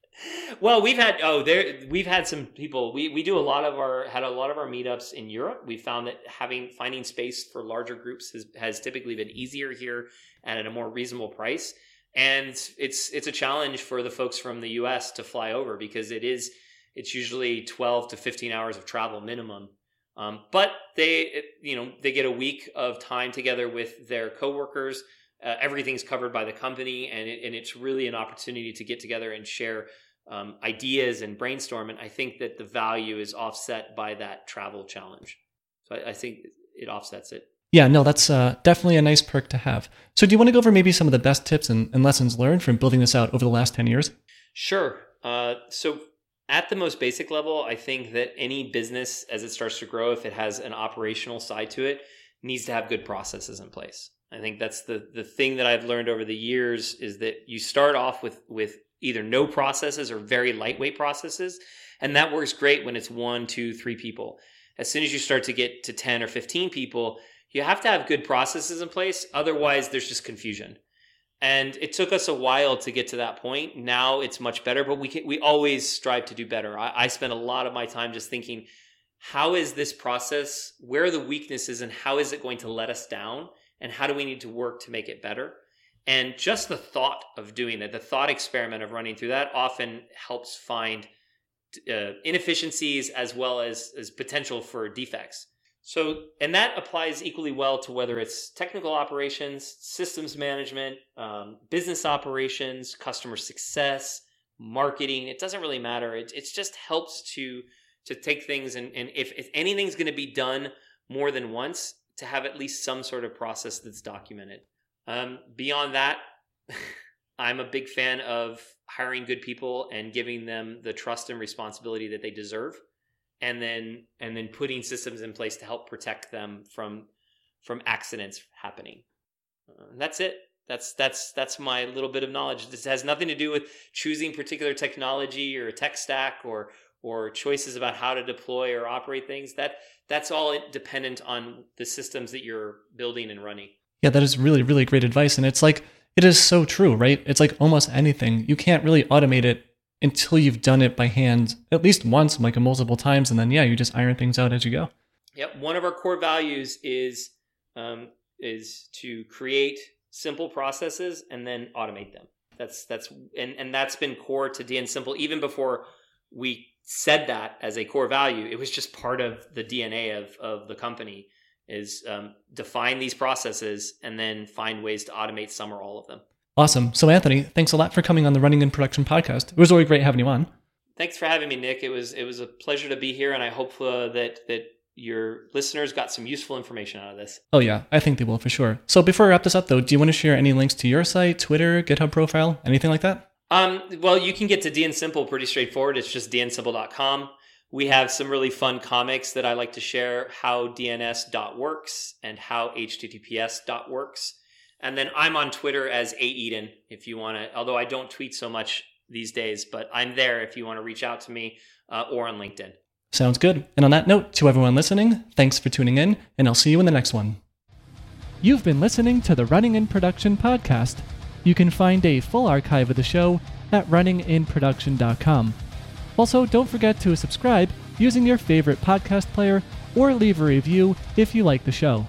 well, we've had oh there we've had some people. We we do a lot of our had a lot of our meetups in Europe. We found that having finding space for larger groups has has typically been easier here and at a more reasonable price. And it's it's a challenge for the folks from the U.S. to fly over because it is it's usually twelve to fifteen hours of travel minimum um, but they, you know, they get a week of time together with their coworkers. Uh, everything's covered by the company, and it, and it's really an opportunity to get together and share um, ideas and brainstorm. And I think that the value is offset by that travel challenge. So I, I think it offsets it. Yeah, no, that's uh, definitely a nice perk to have. So, do you want to go over maybe some of the best tips and, and lessons learned from building this out over the last 10 years? Sure. Uh, so, at the most basic level, I think that any business, as it starts to grow, if it has an operational side to it, needs to have good processes in place. I think that's the the thing that I've learned over the years is that you start off with with either no processes or very lightweight processes, and that works great when it's one, two, three people. As soon as you start to get to ten or fifteen people, you have to have good processes in place. Otherwise, there's just confusion and it took us a while to get to that point. Now it's much better, but we can, we always strive to do better. I, I spend a lot of my time just thinking, how is this process? Where are the weaknesses, and how is it going to let us down? And how do we need to work to make it better? And just the thought of doing that, the thought experiment of running through that, often helps find uh, inefficiencies as well as as potential for defects. So, and that applies equally well to whether it's technical operations, systems management, um, business operations, customer success, marketing. It doesn't really matter. It, it just helps to to take things and, and if, if anything's going to be done more than once, to have at least some sort of process that's documented. Um, beyond that, I'm a big fan of hiring good people and giving them the trust and responsibility that they deserve and then and then putting systems in place to help protect them from from accidents happening. Uh, that's it. That's that's that's my little bit of knowledge. This has nothing to do with choosing particular technology or tech stack or or choices about how to deploy or operate things. That that's all dependent on the systems that you're building and running. Yeah, that is really really great advice, and it's like it is so true, right? It's like almost anything you can't really automate it until you've done it by hand at least once, like multiple times, and then yeah, you just iron things out as you go. Yep. One of our core values is um, is to create simple processes and then automate them. That's that's and and that's been core to DNSimple even before we said that as a core value. It was just part of the DNA of of the company is um, define these processes and then find ways to automate some or all of them. Awesome. So, Anthony, thanks a lot for coming on the Running in Production podcast. It was really great having you on. Thanks for having me, Nick. It was it was a pleasure to be here, and I hope uh, that that your listeners got some useful information out of this. Oh yeah, I think they will for sure. So before I wrap this up, though, do you want to share any links to your site, Twitter, GitHub profile, anything like that? Um, well, you can get to DNSimple pretty straightforward. It's just dnsimple.com. We have some really fun comics that I like to share how DNS.works and how HTTPS.works. And then I'm on Twitter as A Eden if you want to, although I don't tweet so much these days, but I'm there if you want to reach out to me uh, or on LinkedIn. Sounds good. And on that note, to everyone listening, thanks for tuning in, and I'll see you in the next one. You've been listening to the Running in Production podcast. You can find a full archive of the show at runninginproduction.com. Also, don't forget to subscribe using your favorite podcast player or leave a review if you like the show.